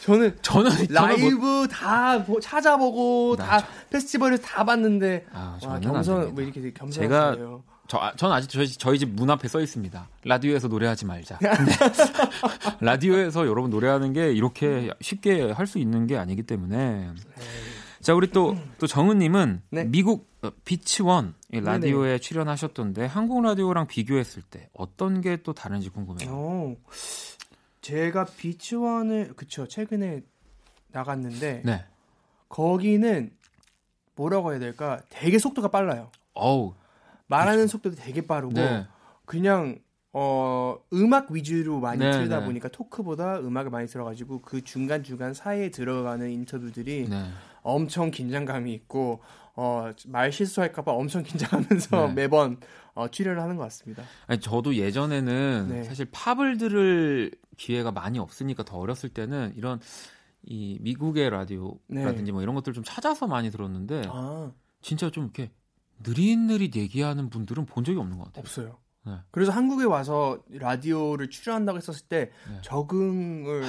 저는 저는 저는 뭐, 라이브 다 보- 찾아보고 나 다 저- 페스티벌을 다 봤는데 아, 와, 겸손. 뭐 이렇게 겸손하세요. 제가 저, 아, 전 아직 저희, 저희 집 문 앞에 써 있습니다. 라디오에서 노래하지 말자. 근데 라디오에서 여러분 노래하는 게 이렇게 쉽게 할 수 있는 게 아니기 때문에. 자, 우리 또, 또 정은님은 네. 미국 어, 비치원 이 라디오에 출연하셨던데 한국 라디오랑 비교했을 때 어떤 게 또 다른지 궁금해요. 어, 제가 비치원을 그쵸 최근에 나갔는데 네. 거기는 뭐라고 해야 될까? 되게 속도가 빨라요. 어우. 말하는 속도도 되게 빠르고 네. 그냥 어 음악 위주로 많이 네, 틀다 네. 보니까 토크보다 음악을 많이 들어가지고 그 중간 중간 사이에 들어가는 인터뷰들이 네. 엄청 긴장감이 있고 어, 말 실수할까봐 엄청 긴장하면서 네. 매번 어, 출연을 하는 것 같습니다. 아니, 저도 예전에는 네. 사실 팝을 들을 기회가 많이 없으니까 더 어렸을 때는 이런 이 미국의 라디오라든지 네. 뭐 이런 것들 좀 찾아서 많이 들었는데 아 진짜 좀 이렇게 느릿느릿 얘기하는 분들은 본 적이 없는 것 같아요. 없어요. 네. 그래서 한국에 와서 라디오를 출연한다고 했었을 때 네. 적응을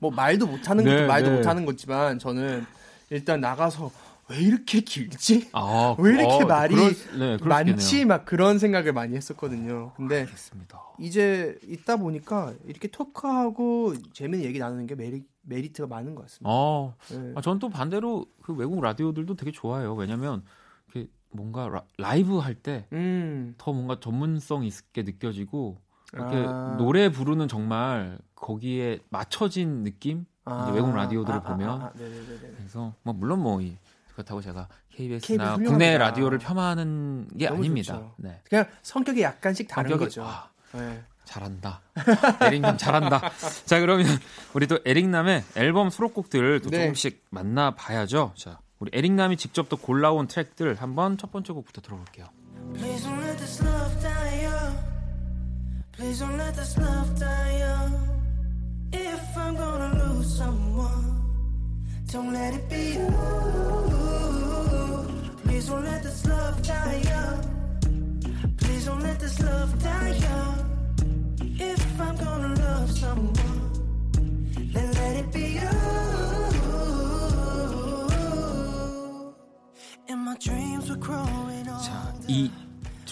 뭐 말도 못하는 네, 것도 말도 네. 못하는 거지만 저는 일단 나가서 왜 이렇게 길지? 아, 왜 이렇게 말이 그럴, 네, 그럴 수 많지. 막 그런 생각을 많이 했었거든요. 근데 알겠습니다. 이제 있다 보니까 이렇게 토크하고 재밌는 얘기 나누는 게 메리, 메리트가 많은 것 같습니다. 어, 네. 아, 전또 반대로 그 외국 라디오들도 되게 좋아해요. 왜냐면 이렇게 뭔가 라, 이브 할 때더 음, 뭔가 전문성 있게 느껴지고 이렇게 아. 노래 부르는 정말 거기에 맞춰진 느낌? 아, 외국 라디오들을 아, 아, 보면. 아, 아, 네네네네. 그래서 뭐 물론 뭐 이- 그렇다고 제가 KBS나 KBS 훌륭합니다. 국내 라디오를 폄하하는 게 아닙니다. 좋죠. 네. 그냥 성격이 약간씩 다른 성격이- 거죠. 아, 네. 잘한다. 에릭남 잘한다. 자 그러면 우리 또 에릭남의 앨범 수록곡들을 또 네. 조금씩 만나 봐야죠. 자 우리 에릭남이 직접 또 골라온 트랙들 한번 첫 번째 곡부터 들어볼게요. Please don't let this love die young. Please don't let this love die young. If I'm gonna lose someone, don't let it be you. Please don't let this love die young. Please don't let this love die young. If I'm gonna love someone, then let it be you. And my dreams were growing old. 자, 이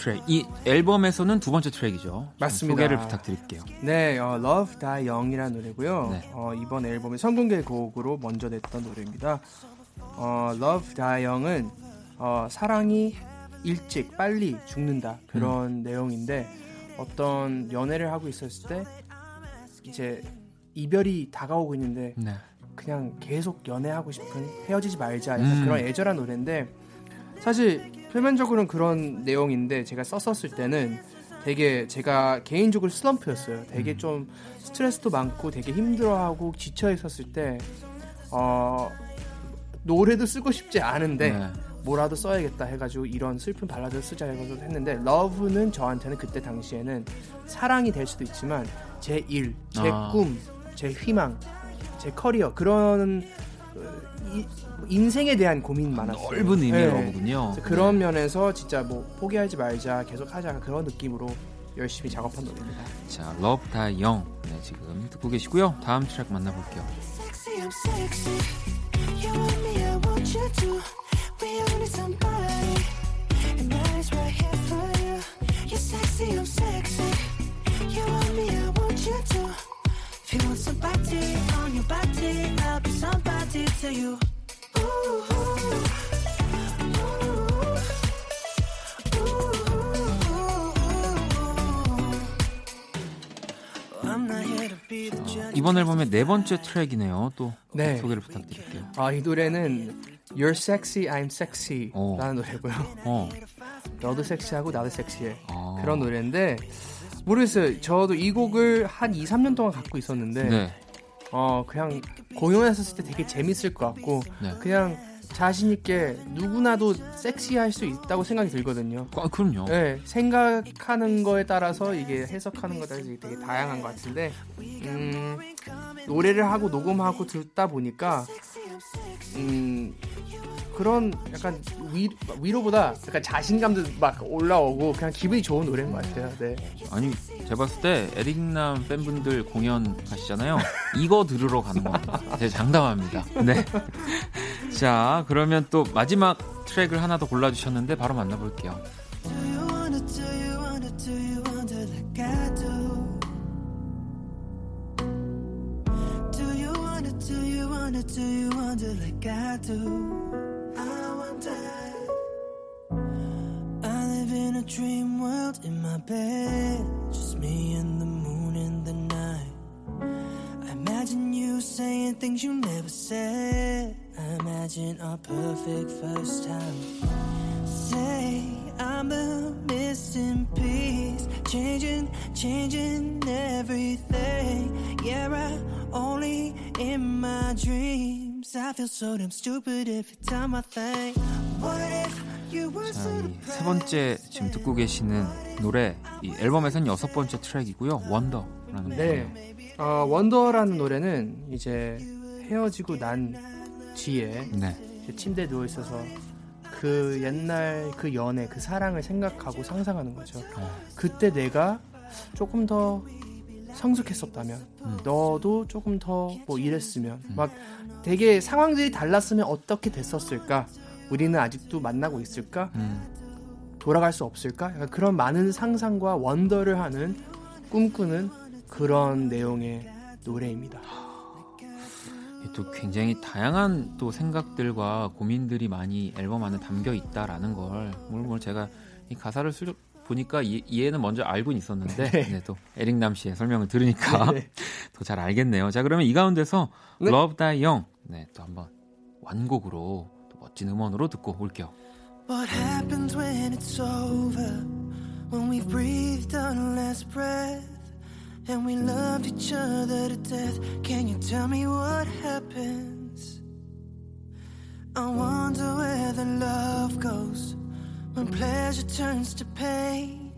트랙, 이 앨범에서는 두 번째 트랙이죠. 좀 맞습니다. 소개를 부탁드릴게요. 네, 어, Love Die Young이라는 노래고요. 네. 어, 이번 앨범의 선공개 곡으로 먼저 냈던 노래입니다. 어, Love Die Young은 어, 사랑이 일찍 빨리 죽는다 그런 내용인데 어떤 연애를 하고 있었을 때 이제 이별이 다가오고 있는데 네. 그냥 계속 연애하고 싶은 헤어지지 말자 음. 그런 애절한 노래인데 사실 표면적으로는 그런 내용인데 제가 썼었을 때는 되게 제가 개인적으로 슬럼프였어요. 되게 음. 좀 스트레스도 많고 되게 힘들어하고 지쳐 있었을 때 어, 노래도 쓰고 싶지 않은데 네. 뭐라도 써야겠다 해가지고 이런 슬픈 발라드를 쓰자 해가지고 했는데 love는 저한테는 그때 당시에는 사랑이 될 수도 있지만 제 일, 제 아. 꿈, 제 희망, 제 커리어 그런 인생에 대한 고민이 많았어요. 넓은 의미의 네. 그런 면에서 진짜 뭐 포기하지 말자 계속 하자 그런 느낌으로 열심히 작업한 노래입니다. 자, Love Die Young. 네, 지금 듣고 계시고요. 다음 트랙 만나볼게요. If you want somebody on your body, I'll be somebody to you. Ooh, ooh, ooh, ooh. I'm not here to be the judge. 이번 앨범의 네 번째 트랙이네요. 또 네. 소개를 부탁드릴게요. 아, 이 노래는 You're Sexy, I'm Sexy 오. 라는 노래고요. 어. 너도 섹시하고 나도 섹시해. 아. 그런 노래인데 모르겠어요. 저도 이 곡을 한 2, 3년 동안 갖고 있었는데 네. 어 그냥 공연했었을 때 되게 재밌을 것 같고 네. 그냥 자신 있게 누구나도 섹시할 수 있다고 생각이 들거든요. 아, 그럼요. 네, 생각하는 거에 따라서 이게 해석하는 거에 따라서 되게 다양한 것 같은데 음, 노래를 하고 녹음하고 듣다 보니까 음, 그런 약간 위, 위로보다 약간 자신감도 막 올라오고 그냥 기분이 좋은 노래인 것 같아요. 네. 아니, 제가 봤을 때 에릭남 팬분들 공연 가시잖아요. 이거 들으러 가는 겁니다. 되게 장담합니다. 네. 자, 그러면 또 마지막 트랙을 하나 더 골라주셨는데 바로 만나볼게요. Wanna, do you wanna like I do? I wonder. I live in a dream world in my bed, just me and the moon in the night. I imagine you saying things you never said. I imagine our perfect first time. Say I'm the missing piece, changing, changing everything. Yeah, I only in my dreams. I feel so damn stupid every time I think. What if you were 자, so 이세 번째 지금 듣고 계시는 노래, 이 앨범에서는 여섯 번째 트랙이고요. 원더라는. 네. 어, 원더라는 노래는 이제 헤어지고 난 뒤에 네. 침대에 누워 있어서 그 옛날 그 연애 그 사랑을 생각하고 상상하는 거죠. 어. 그때 내가 조금 더 성숙했었다면 음. 너도 조금 더 뭐 이랬으면 막 되게 상황들이 달랐으면 어떻게 됐었을까? 우리는 아직도 만나고 있을까? 음, 돌아갈 수 없을까? 약간 그런 많은 상상과 원더를 하는 꿈꾸는 그런 내용의 노래입니다. 또 굉장히 다양한 또 생각들과 고민들이 많이 앨범 안에 담겨 있다라는 걸 물론 뭐 제가 이 가사를 수, 보니까 이, 이해는 먼저 알고는 있었는데 네, 또 에릭 남 씨의 설명을 들으니까 네. 더잘 알겠네요. 자 그러면 이 가운데서 네. Love Die Young 네, 또 한번 완곡으로 또 멋진 음원으로 듣고 올게요. What happens when it's over? When we've breathed our last breath and we loved each other to death. Can you tell me what happens? I wonder where the love goes when pleasure turns to pain.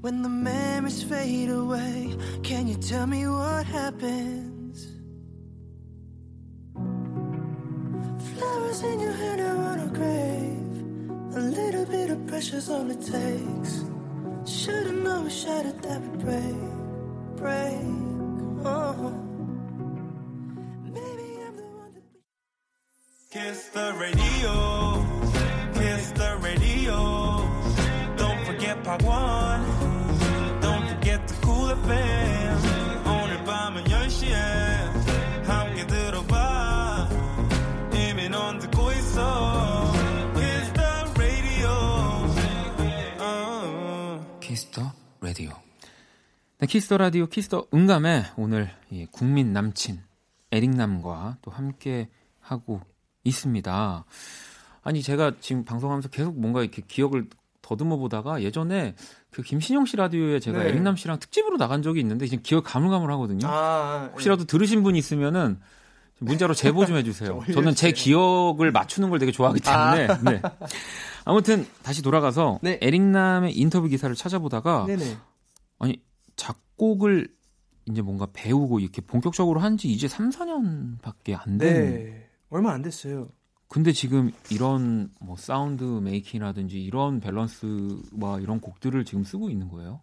When the memories fade away, can you tell me what happens? Flowers in your hand are on a grave. A little bit of pressure's all it takes. Should've known, shattered that would break, break. Oh. Maybe I'm the one that. Kiss the radio. Don't forget Part 1. Don't forget the cool FM. 오늘 밤은 10시에 함께 들어봐. 이미 넌 듣고 있어. Kiss the radio. 어. 키스터 라디오. 네, 키스 더 음감회 오늘 이 국민 남친 에릭남과 또 함께 하고 있습니다. 아니 제가 지금 방송하면서 계속 뭔가 이렇게 기억을 더듬어 보다가 예전에 그 김신영 씨 라디오에 제가 네. 에릭남 씨랑 특집으로 나간 적이 있는데 지금 기억 가물가물하거든요. 아, 혹시라도 들으신 분 있으면은 문자로 제보 좀 해주세요. 좀 저는 제. 기억을 맞추는 걸 되게 좋아하기 때문에. 네. 아무튼 다시 돌아가서 네. 에릭남의 인터뷰 기사를 찾아보다가 네네. 아니 작곡을 이제 뭔가 배우고 이렇게 본격적으로 한 지 이제 3, 4년밖에 안 된. 네. 얼마 안 됐어요. 근데 지금 이런 뭐 sound making이라든지 이런 밸런스와 이런 곡들을 지금 쓰고 있는 거예요.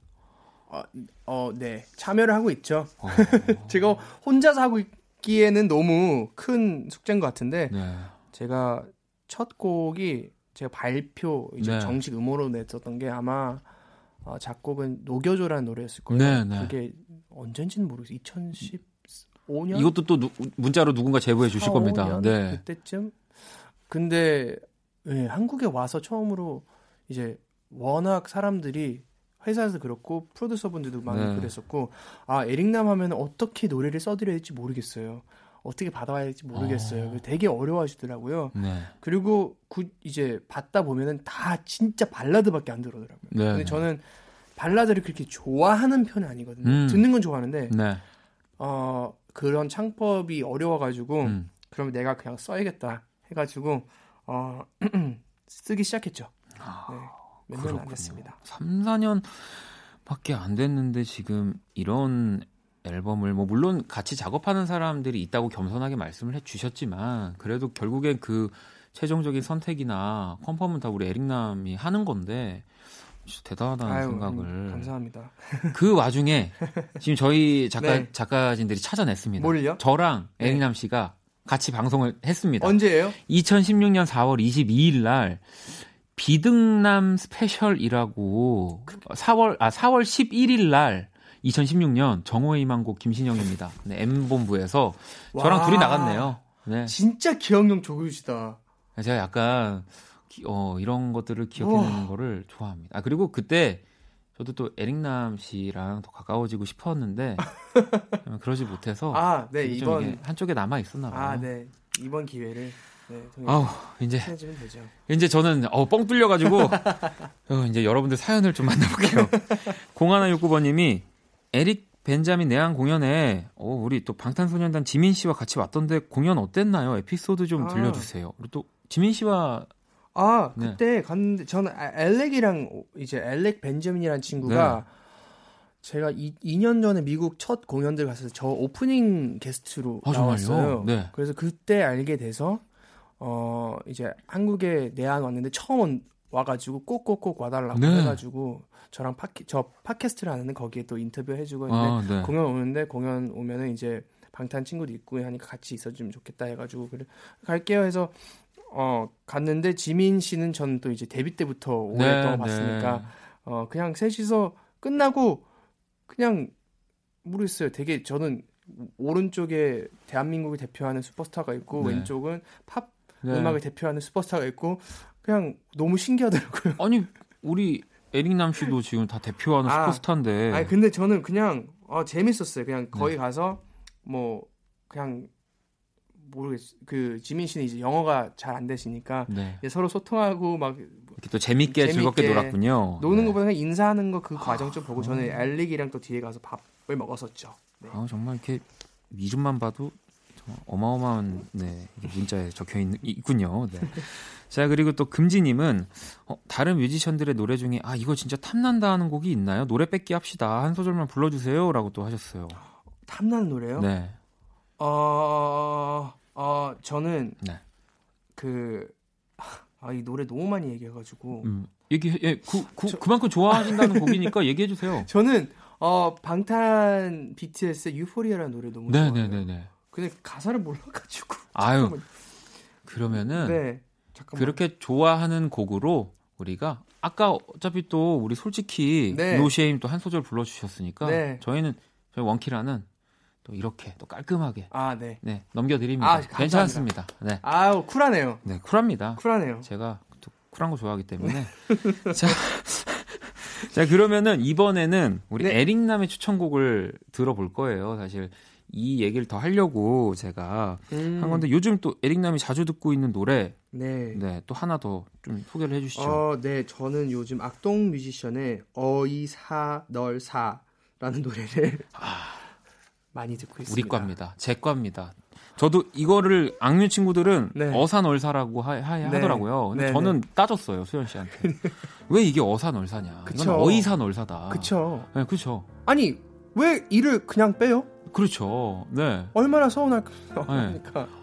어, 어, 네. 참여를 하고 있죠. 어, 제가 혼자서 하고 있기에는 너무 큰 숙제인 것 같은데 네. 제가 첫 곡이 제가 발표 이제 네. 정식 음원으로 냈었던 게 아마 어, 작곡은 녹여줘라는 노래였을 거예요. 네, 네. 그게 언젠지는 모르겠어요. 2015년 이것도 또 누- 문자로 누군가 제보해 주실 4, 겁니다. 5년? 네. 그때쯤. 근데 예, 한국에 와서 처음으로 이제 워낙 사람들이 회사에서 그렇고 프로듀서분들도 많이 네. 그랬었고 아 에릭남 하면 어떻게 노래를 써드려야 될지 모르겠어요. 어떻게 받아와야 될지 모르겠어요. 어. 되게 어려워하시더라고요. 네. 그리고 구- 이제 받다 보면은 다 진짜 발라드밖에 안 들어오더라고요. 네. 근데 저는 발라드를 그렇게 좋아하는 편은 아니거든요. 음. 듣는 건 좋아하는데 네. 어 그런 창법이 어려워가지고 음. 그럼 내가 그냥 써야겠다 해가지고 어 쓰기 시작했죠. 아, 네, 몇년안 됐습니다. 3, 4년 밖에 안 됐는데 지금 이런 앨범을 뭐 물론 같이 작업하는 사람들이 있다고 겸손하게 말씀을 해 주셨지만 그래도 결국엔 그 최종적인 선택이나 컨펌은 다 우리 에릭남이 하는 건데 대단하다는 아유, 생각을 음, 감사합니다. 그 와중에 지금 저희 작가 네. 작가진들이 찾아냈습니다. 뭘요? 저랑 네. 에릭남 씨가 같이 방송을 했습니다. 언제예요? 2016년 4월 22일 날 비등남 스페셜이라고 4월 아 4월 11일 날 2016년 정오의 희망곡 김신영입니다. 네, M 본부에서 저랑 와. 둘이 나갔네요. 네. 진짜 기억력 좋으시다. 제가 약간 기- 어, 이런 것들을 기억해내는. 거를 좋아합니다. 아 그리고 그때 저도 또 에릭남 씨랑 더 가까워지고 싶었는데 그러지 못해서 아, 네좀 이번 한쪽에 남아 있었나 봐요. 아, 네 이번 기회를 네, 아우 이제. 이제 저는 어, 뻥 뚫려가지고 어, 이제 여러분들 사연을 좀 만나볼게요. 0169번님이 에릭 벤자민 내한 공연에 어, 우리 또 방탄소년단 지민 씨와 같이 왔던데 공연 어땠나요? 에피소드 좀 아. 들려주세요. 그리고 또 지민 씨와 아 네. 그때 갔는데 저는 아, 엘렉이랑 이제 엘렉 벤저민이라는 친구가 네. 제가 이, 2년 전에 미국 첫 공연들 갔을 때 저 오프닝 게스트로 아? 나왔어요. 네. 그래서 그때 알게 돼서 어 이제 한국에 내한 왔는데 처음 와가지고 꼭꼭꼭 와달라고 네. 해가지고 저랑 파키, 저 팟캐스트를 하는데 거기에 또 인터뷰 해주고 했는데 아, 네. 공연 오는데 공연 오면은 이제 방탄 친구도 있고 하니까 같이 있어주면 좋겠다 해가지고 그래 갈게요 해서 어 갔는데 지민 씨는 전 또 이제 데뷔 때부터 오랫동안 봤으니까 네. 어 그냥 셋이서 끝나고 그냥 모르겠어요. 되게 저는 오른쪽에 대한민국을 대표하는 슈퍼스타가 있고 네. 왼쪽은 팝 네. 음악을 대표하는 슈퍼스타가 있고 그냥 너무 신기하더라고요. 아니 우리 에릭남 씨도 지금 다 대표하는 아, 슈퍼스타인데 아니 근데 저는 그냥 어, 재밌었어요. 그냥 네. 거기 가서 뭐 그냥 모르겠 그 지민 씨는 이제 영어가 잘 안 되시니까 네. 서로 소통하고 막 이렇게 또 재밌게, 재밌게 즐겁게 놀았군요. 노는 네. 것보다 그냥 인사하는 거 그 과정 좀 보고 저는 엘릭이랑 또 뒤에 가서 밥을 먹었었죠. 네. 아, 정말 이렇게 이름만 봐도 어마어마한 네, 문자에 적혀 있, 있군요. 네. 자 그리고 또 금지님은 어, 다른 뮤지션들의 노래 중에 아 이거 진짜 탐난다 하는 곡이 있나요? 노래 뺏기 합시다 한 소절만 불러주세요라고 또 하셨어요. 탐나는 노래요? 네, 어, 어, 저는 네. 그, 아, 이 노래 너무 많이 얘기해가지고, 음, 얘기 예, 그, 그 그만큼 좋아하신다는 곡이니까 얘기해 주세요. 저는 어 방탄 BTS의 Euphoria라는 노래 너무 네, 좋아해요. 네, 네, 네. 근데 가사를 몰라가지고. 아유, 잠깐만요. 그러면은 네. 잠깐만. 그렇게 좋아하는 곡으로 우리가 아까 어차피 또 우리 솔직히 네. 노쉐임 또 한 소절 불러주셨으니까 네. 저희는 저희 원키라는 또 이렇게 또 깔끔하게 아 네. 네 넘겨드립니다. 아. 괜찮습니다. 네, 아우 쿨하네요. 네 쿨합니다. 쿨하네요. 제가 또 쿨한 거 좋아하기 때문에 자, 자 그러면은 이번에는 우리 네. 에릭남의 추천곡을 들어볼 거예요. 사실 이 얘기를 더 하려고 제가 음, 한 건데 요즘 또 에릭남이 자주 듣고 있는 노래 네. 네 또 하나 더 좀 소개를 해 주시죠. 어, 네, 저는 요즘 악동 뮤지션의 어이사 널사라는 노래를 많이 듣고 있습니다. 우리 과입니다. 제 과입니다. 저도 이거를 악뮤 친구들은 네. 어사널사라고 하, 하, 네. 더라고요 근데 네, 저는 따졌어요 수현 씨한테. 왜 이게 어사널사냐? 그쵸. 이건 어이사널사다. 그쵸. 네, 그렇죠. 아니 왜 이를 그냥 빼요? 그렇죠. 네. 얼마나 서운할까.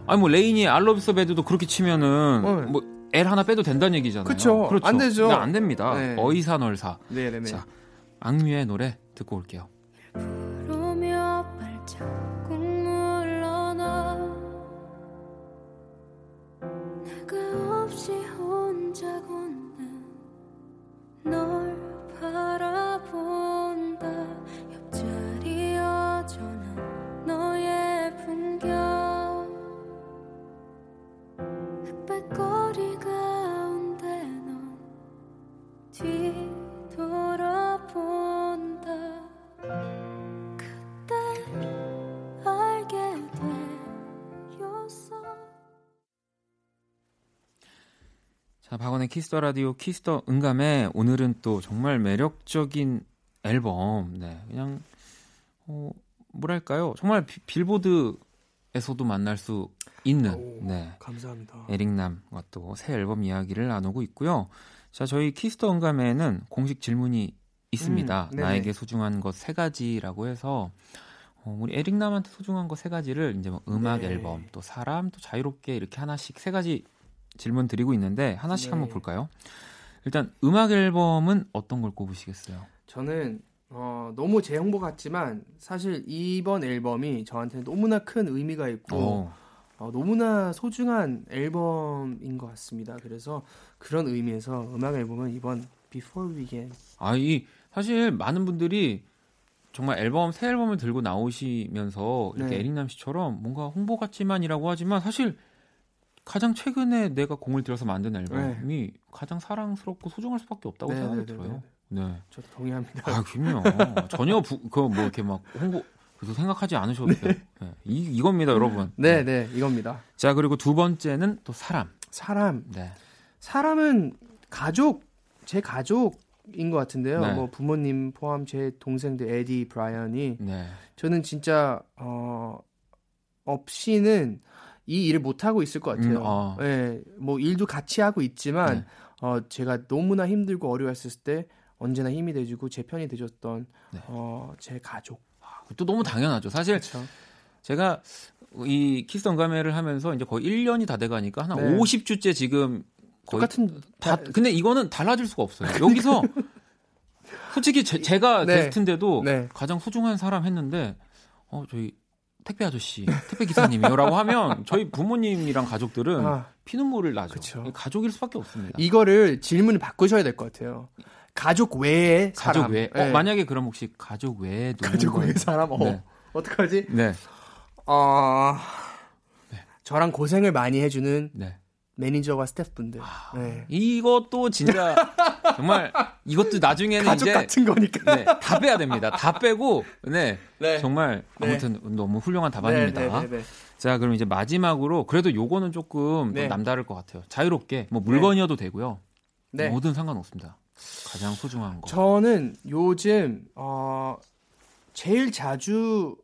아니 뭐 레인이 알러비스 배드도 그렇게 치면은 네. 뭐 L 하나 빼도 된다는 얘기잖아요. 그쵸. 그렇죠. 안 되죠. 네, 안 됩니다. 네. 네, 네, 네. 자, 악뮤의 노래 듣고 올게요. 키스 더 라디오 키스 더 음감회 오늘은 또 정말 매력적인 앨범. 네. 그냥 어, 뭐랄까요? 정말 비- 빌보드에서도 만날 수 있는 오. 네. 감사합니다. 에릭남과 또 새 앨범 이야기를 나누고 있고요. 자, 저희 키스 더 음감회에는 공식 질문이 있습니다. 음. 나에게 소중한 것 세 가지라고 해서 어, 우리 에릭남한테 소중한 것 세 가지를 이제 뭐 음악 네. 앨범, 또 사람, 또 자유롭게 이렇게 하나씩 세 가지 질문 드리고 있는데 하나씩 네. 한번 볼까요? 일단 음악 앨범은 어떤 걸 꼽으시겠어요? 저는 어, 너무 제 홍보 같지만 사실 이번 앨범이 저한테 너무나 큰 의미가 있고 어, 어, 너무나 소중한 앨범인 것 같습니다. 그래서 그런 의미에서 음악 앨범은 이번 Before We Can 아, 이 사실 많은 분들이 정말 앨범 새 앨범을 들고 나오시면서 이렇게 네. 에릭남 씨처럼 뭔가 홍보 같지만이라고 하지만 사실 가장 최근에 내가 공을 들여서 만든 앨범이 가장 사랑스럽고 소중할 수밖에 없다고 네, 생각이 네, 네, 들어요. 네, 네. 저도 동의합니다. 아, 그럼요. 전혀 그뭐 이렇게 막 홍보 그래서 생각하지 않으셔도 돼요. 네. 이 이겁니다, 여러분. 네, 네, 이겁니다. 자, 그리고 두 번째는 또 사람. 사람, 네. 사람은 가족, 제 가족 인 것 같은데요. 네. 뭐 부모님 포함 제 동생들 에디, 브라이언이 네. 저는 진짜 어 없이는 이 일을 못 하고 있을 것 같아요. 음, 어. 예, 뭐 일도 같이 하고 있지만 네. 어 제가 너무나 힘들고 어려웠을 때 언제나 힘이 돼주고 제 편이 돼줬던 네. 어제 가족. 또 너무 당연하죠. 사실 그렇죠. 제가 이 키스 언가메를 하면서 이제 거의 1년이 다 돼가니까 한 네. 50주째 지금 거의 똑같은 다, 근데 이거는 달라질 수가 없어요. 여기서 솔직히 제, 가 네. 게스트인데도 네. 가장 소중한 사람 했는데 어 저희 택배 아저씨, 택배 기사님이요라고 하면 저희 부모님이랑 가족들은 아, 피눈물을 나죠. 그쵸. 가족일 수밖에 없습니다. 이거를 질문을 바꾸셔야 될 것 같아요. 가족 외에 가족 사람. 외에 예. 어, 만약에 그럼 혹시 가족 외에 누군가 가족 외에 사람. 어. 네. 어떡하지? 네. 어 저랑 고생을 많이 해주는 네. 매니저와 스태프분들. 아, 네. 이것도 진짜 정말 이것도 나중에는 가족 이제 같은 거니까. 네, 다 빼야 됩니다. 다 빼고 네, 네. 정말 네. 아무튼 너무 훌륭한 답안입니다. 네, 네, 네, 네. 자, 그럼 이제 마지막으로 그래도 요거는 조금 더 네. 남다를 것 같아요. 자유롭게 뭐 물건이어도 되고요. 네. 뭐든 상관없습니다. 가장 소중한 거. 저는 요즘 어 제일 자주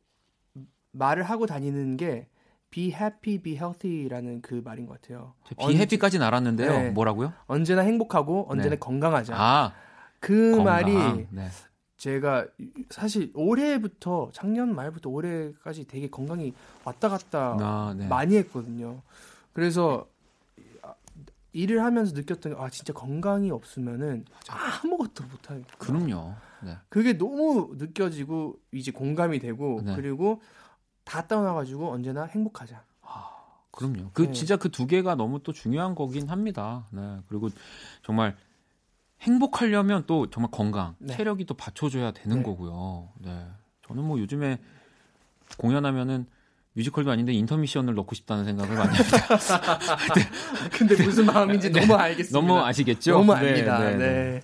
말을 하고 다니는 게 be happy, be healthy라는 그 말인 것 같아요. 비해피까지는 알았는데요. 네. 뭐라고요? 언제나 행복하고 언제나 네. 건강하자. 아, 그 건강. 말이 네. 제가 사실 올해부터 작년 말부터 올해까지 되게 건강이 왔다 갔다 아, 네. 많이 했거든요. 그래서 일을 하면서 느꼈던 게 아 진짜 건강이 없으면은 아무것도 못 하겠다. 그럼요. 네. 그게 너무 느껴지고 이제 공감이 되고 네. 그리고 다 떠나가지고 언제나 행복하자. 그럼요. 그 네. 진짜 그 두 개가 너무 또 중요한 거긴 합니다. 네. 그리고 정말 행복하려면 또 정말 건강, 네. 체력이 또 받쳐줘야 되는 네. 거고요. 네. 저는 뭐 요즘에 공연하면은 뮤지컬도 아닌데 인터미션을 넣고 싶다는 생각을 많이 합니다. 근데 무슨 마음인지 네. 너무 알겠습니다. 너무 아시겠죠? 너무 네, 압니다. 네, 네. 네.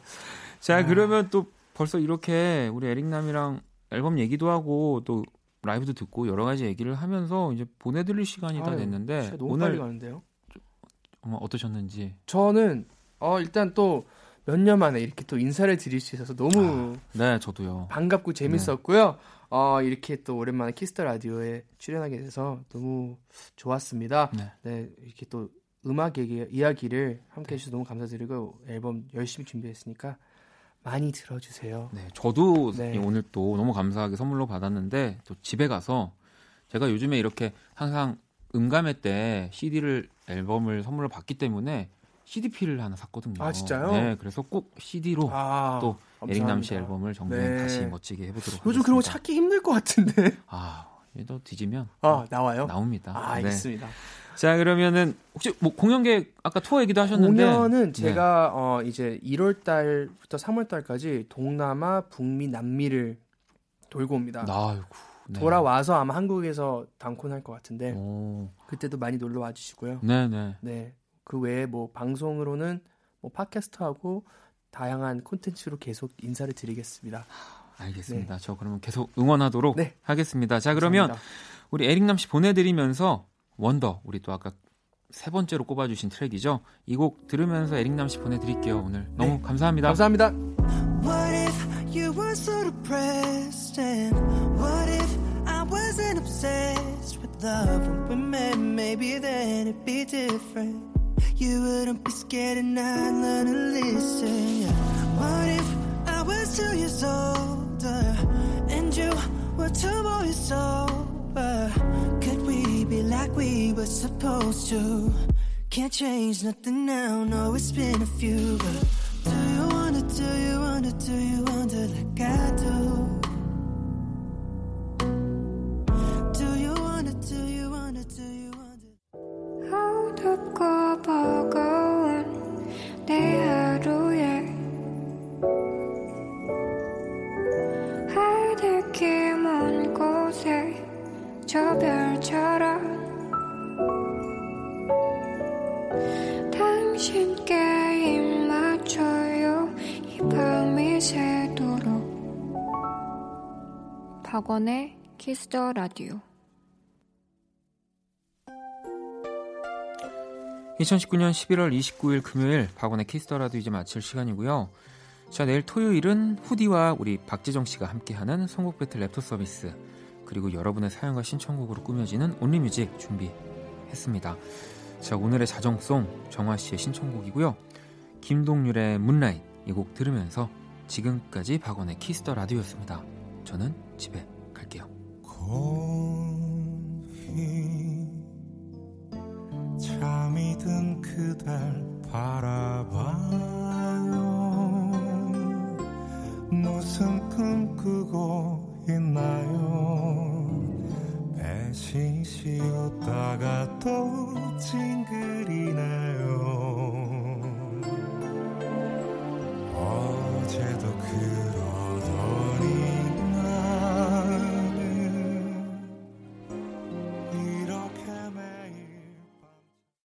자, 그러면 또 벌써 이렇게 우리 에릭남이랑 앨범 얘기도 하고 또 라이브도 듣고 여러 가지 얘기를 하면서 이제 보내드릴 시간이 다 아유, 됐는데 너무 빨리 오늘 가는데요. 어머, 어떠셨는지 저는 어 일단 또 몇 년 만에 이렇게 또 인사를 드릴 수 있어서 너무 네 저도요. 반갑고 재밌었고요. 어 이렇게 또 오랜만에 키스 더 라디오에 출연하게 돼서 너무 좋았습니다. 네. 네 이렇게 또 음악 얘기 이야기를 함께 해주셔서 너무 감사드리고 앨범 열심히 준비했으니까 많이 들어주세요. 네, 저도 네. 오늘 또 너무 감사하게 선물로 받았는데 또 집에 가서 제가 요즘에 이렇게 항상 음감회 때 CD를 앨범을 선물로 받기 때문에 CDP를 하나 샀거든요. 아, 진짜요? 네, 그래서 꼭 CD로 아, 또 에릭 남 씨 감사합니다. 앨범을 정말 네. 다시 멋지게 해보도록 요즘 하겠습니다. 그런 거 찾기 힘들 것 같은데. 아, 얘도 뒤지면 아 나와요? 나옵니다. 아 네. 알겠습니다. 자 그러면은 혹시 뭐 공연 계획 아까 투어 얘기도 하셨는데 공연은 네. 제가 어 이제 1월 달부터 3월 달까지 동남아, 북미, 남미를 돌고 옵니다. 아이고, 네. 돌아와서 아마 한국에서 단콘 할 것 같은데 오, 그때도 많이 놀러 와 주시고요. 네네. 네. 그 외에 뭐 방송으로는 뭐 팟캐스트하고 다양한 콘텐츠로 계속 인사를 드리겠습니다. 알겠습니다. 저 그러면 계속 응원하도록 네. 하겠습니다. 자 그러면 감사합니다. 우리 에릭남 씨 보내드리면서 원더 우리 또 아까 세 번째로 꼽아주신 트랙이죠. 이 곡 들으면서 에릭남 씨 보내드릴게요. 오늘 너무 네. 감사합니다. 감사합니다. What if you were so depressed? And what if I wasn't obsessed with love when we met? Maybe then it'd be different. You wouldn't be scared and I'd learn to listen. What if I was two years older and you were two more years sober? Like we were supposed to? Can't change nothing now, no, it's been a few, but do you wonder, do you wonder, do you wonder like I? Do 박원의 키스 더 라디오 2019년 11월 29일 금요일 박원의 키스 더 라디오 이제 마칠 시간이고요. 자 내일 토요일은 후디와 우리 박재정 씨가 함께하는 선곡 배틀 랩터 서비스 그리고 여러분의 사연과 신청곡으로 꾸며지는 Only Music 준비했습니다. 자 오늘의 자정송 정화 씨의 신청곡이고요. 김동률의 Moonlight 이곡 들으면서 지금까지 박원의 키스 더 라디오였습니다. 저는 집에 갈게요. 곤히 잠이 든 그댈 바라봐요. 무슨 꿈 꾸고 있나요? 배시시 웃다가 또 찡그리나요? 어제도 그러더니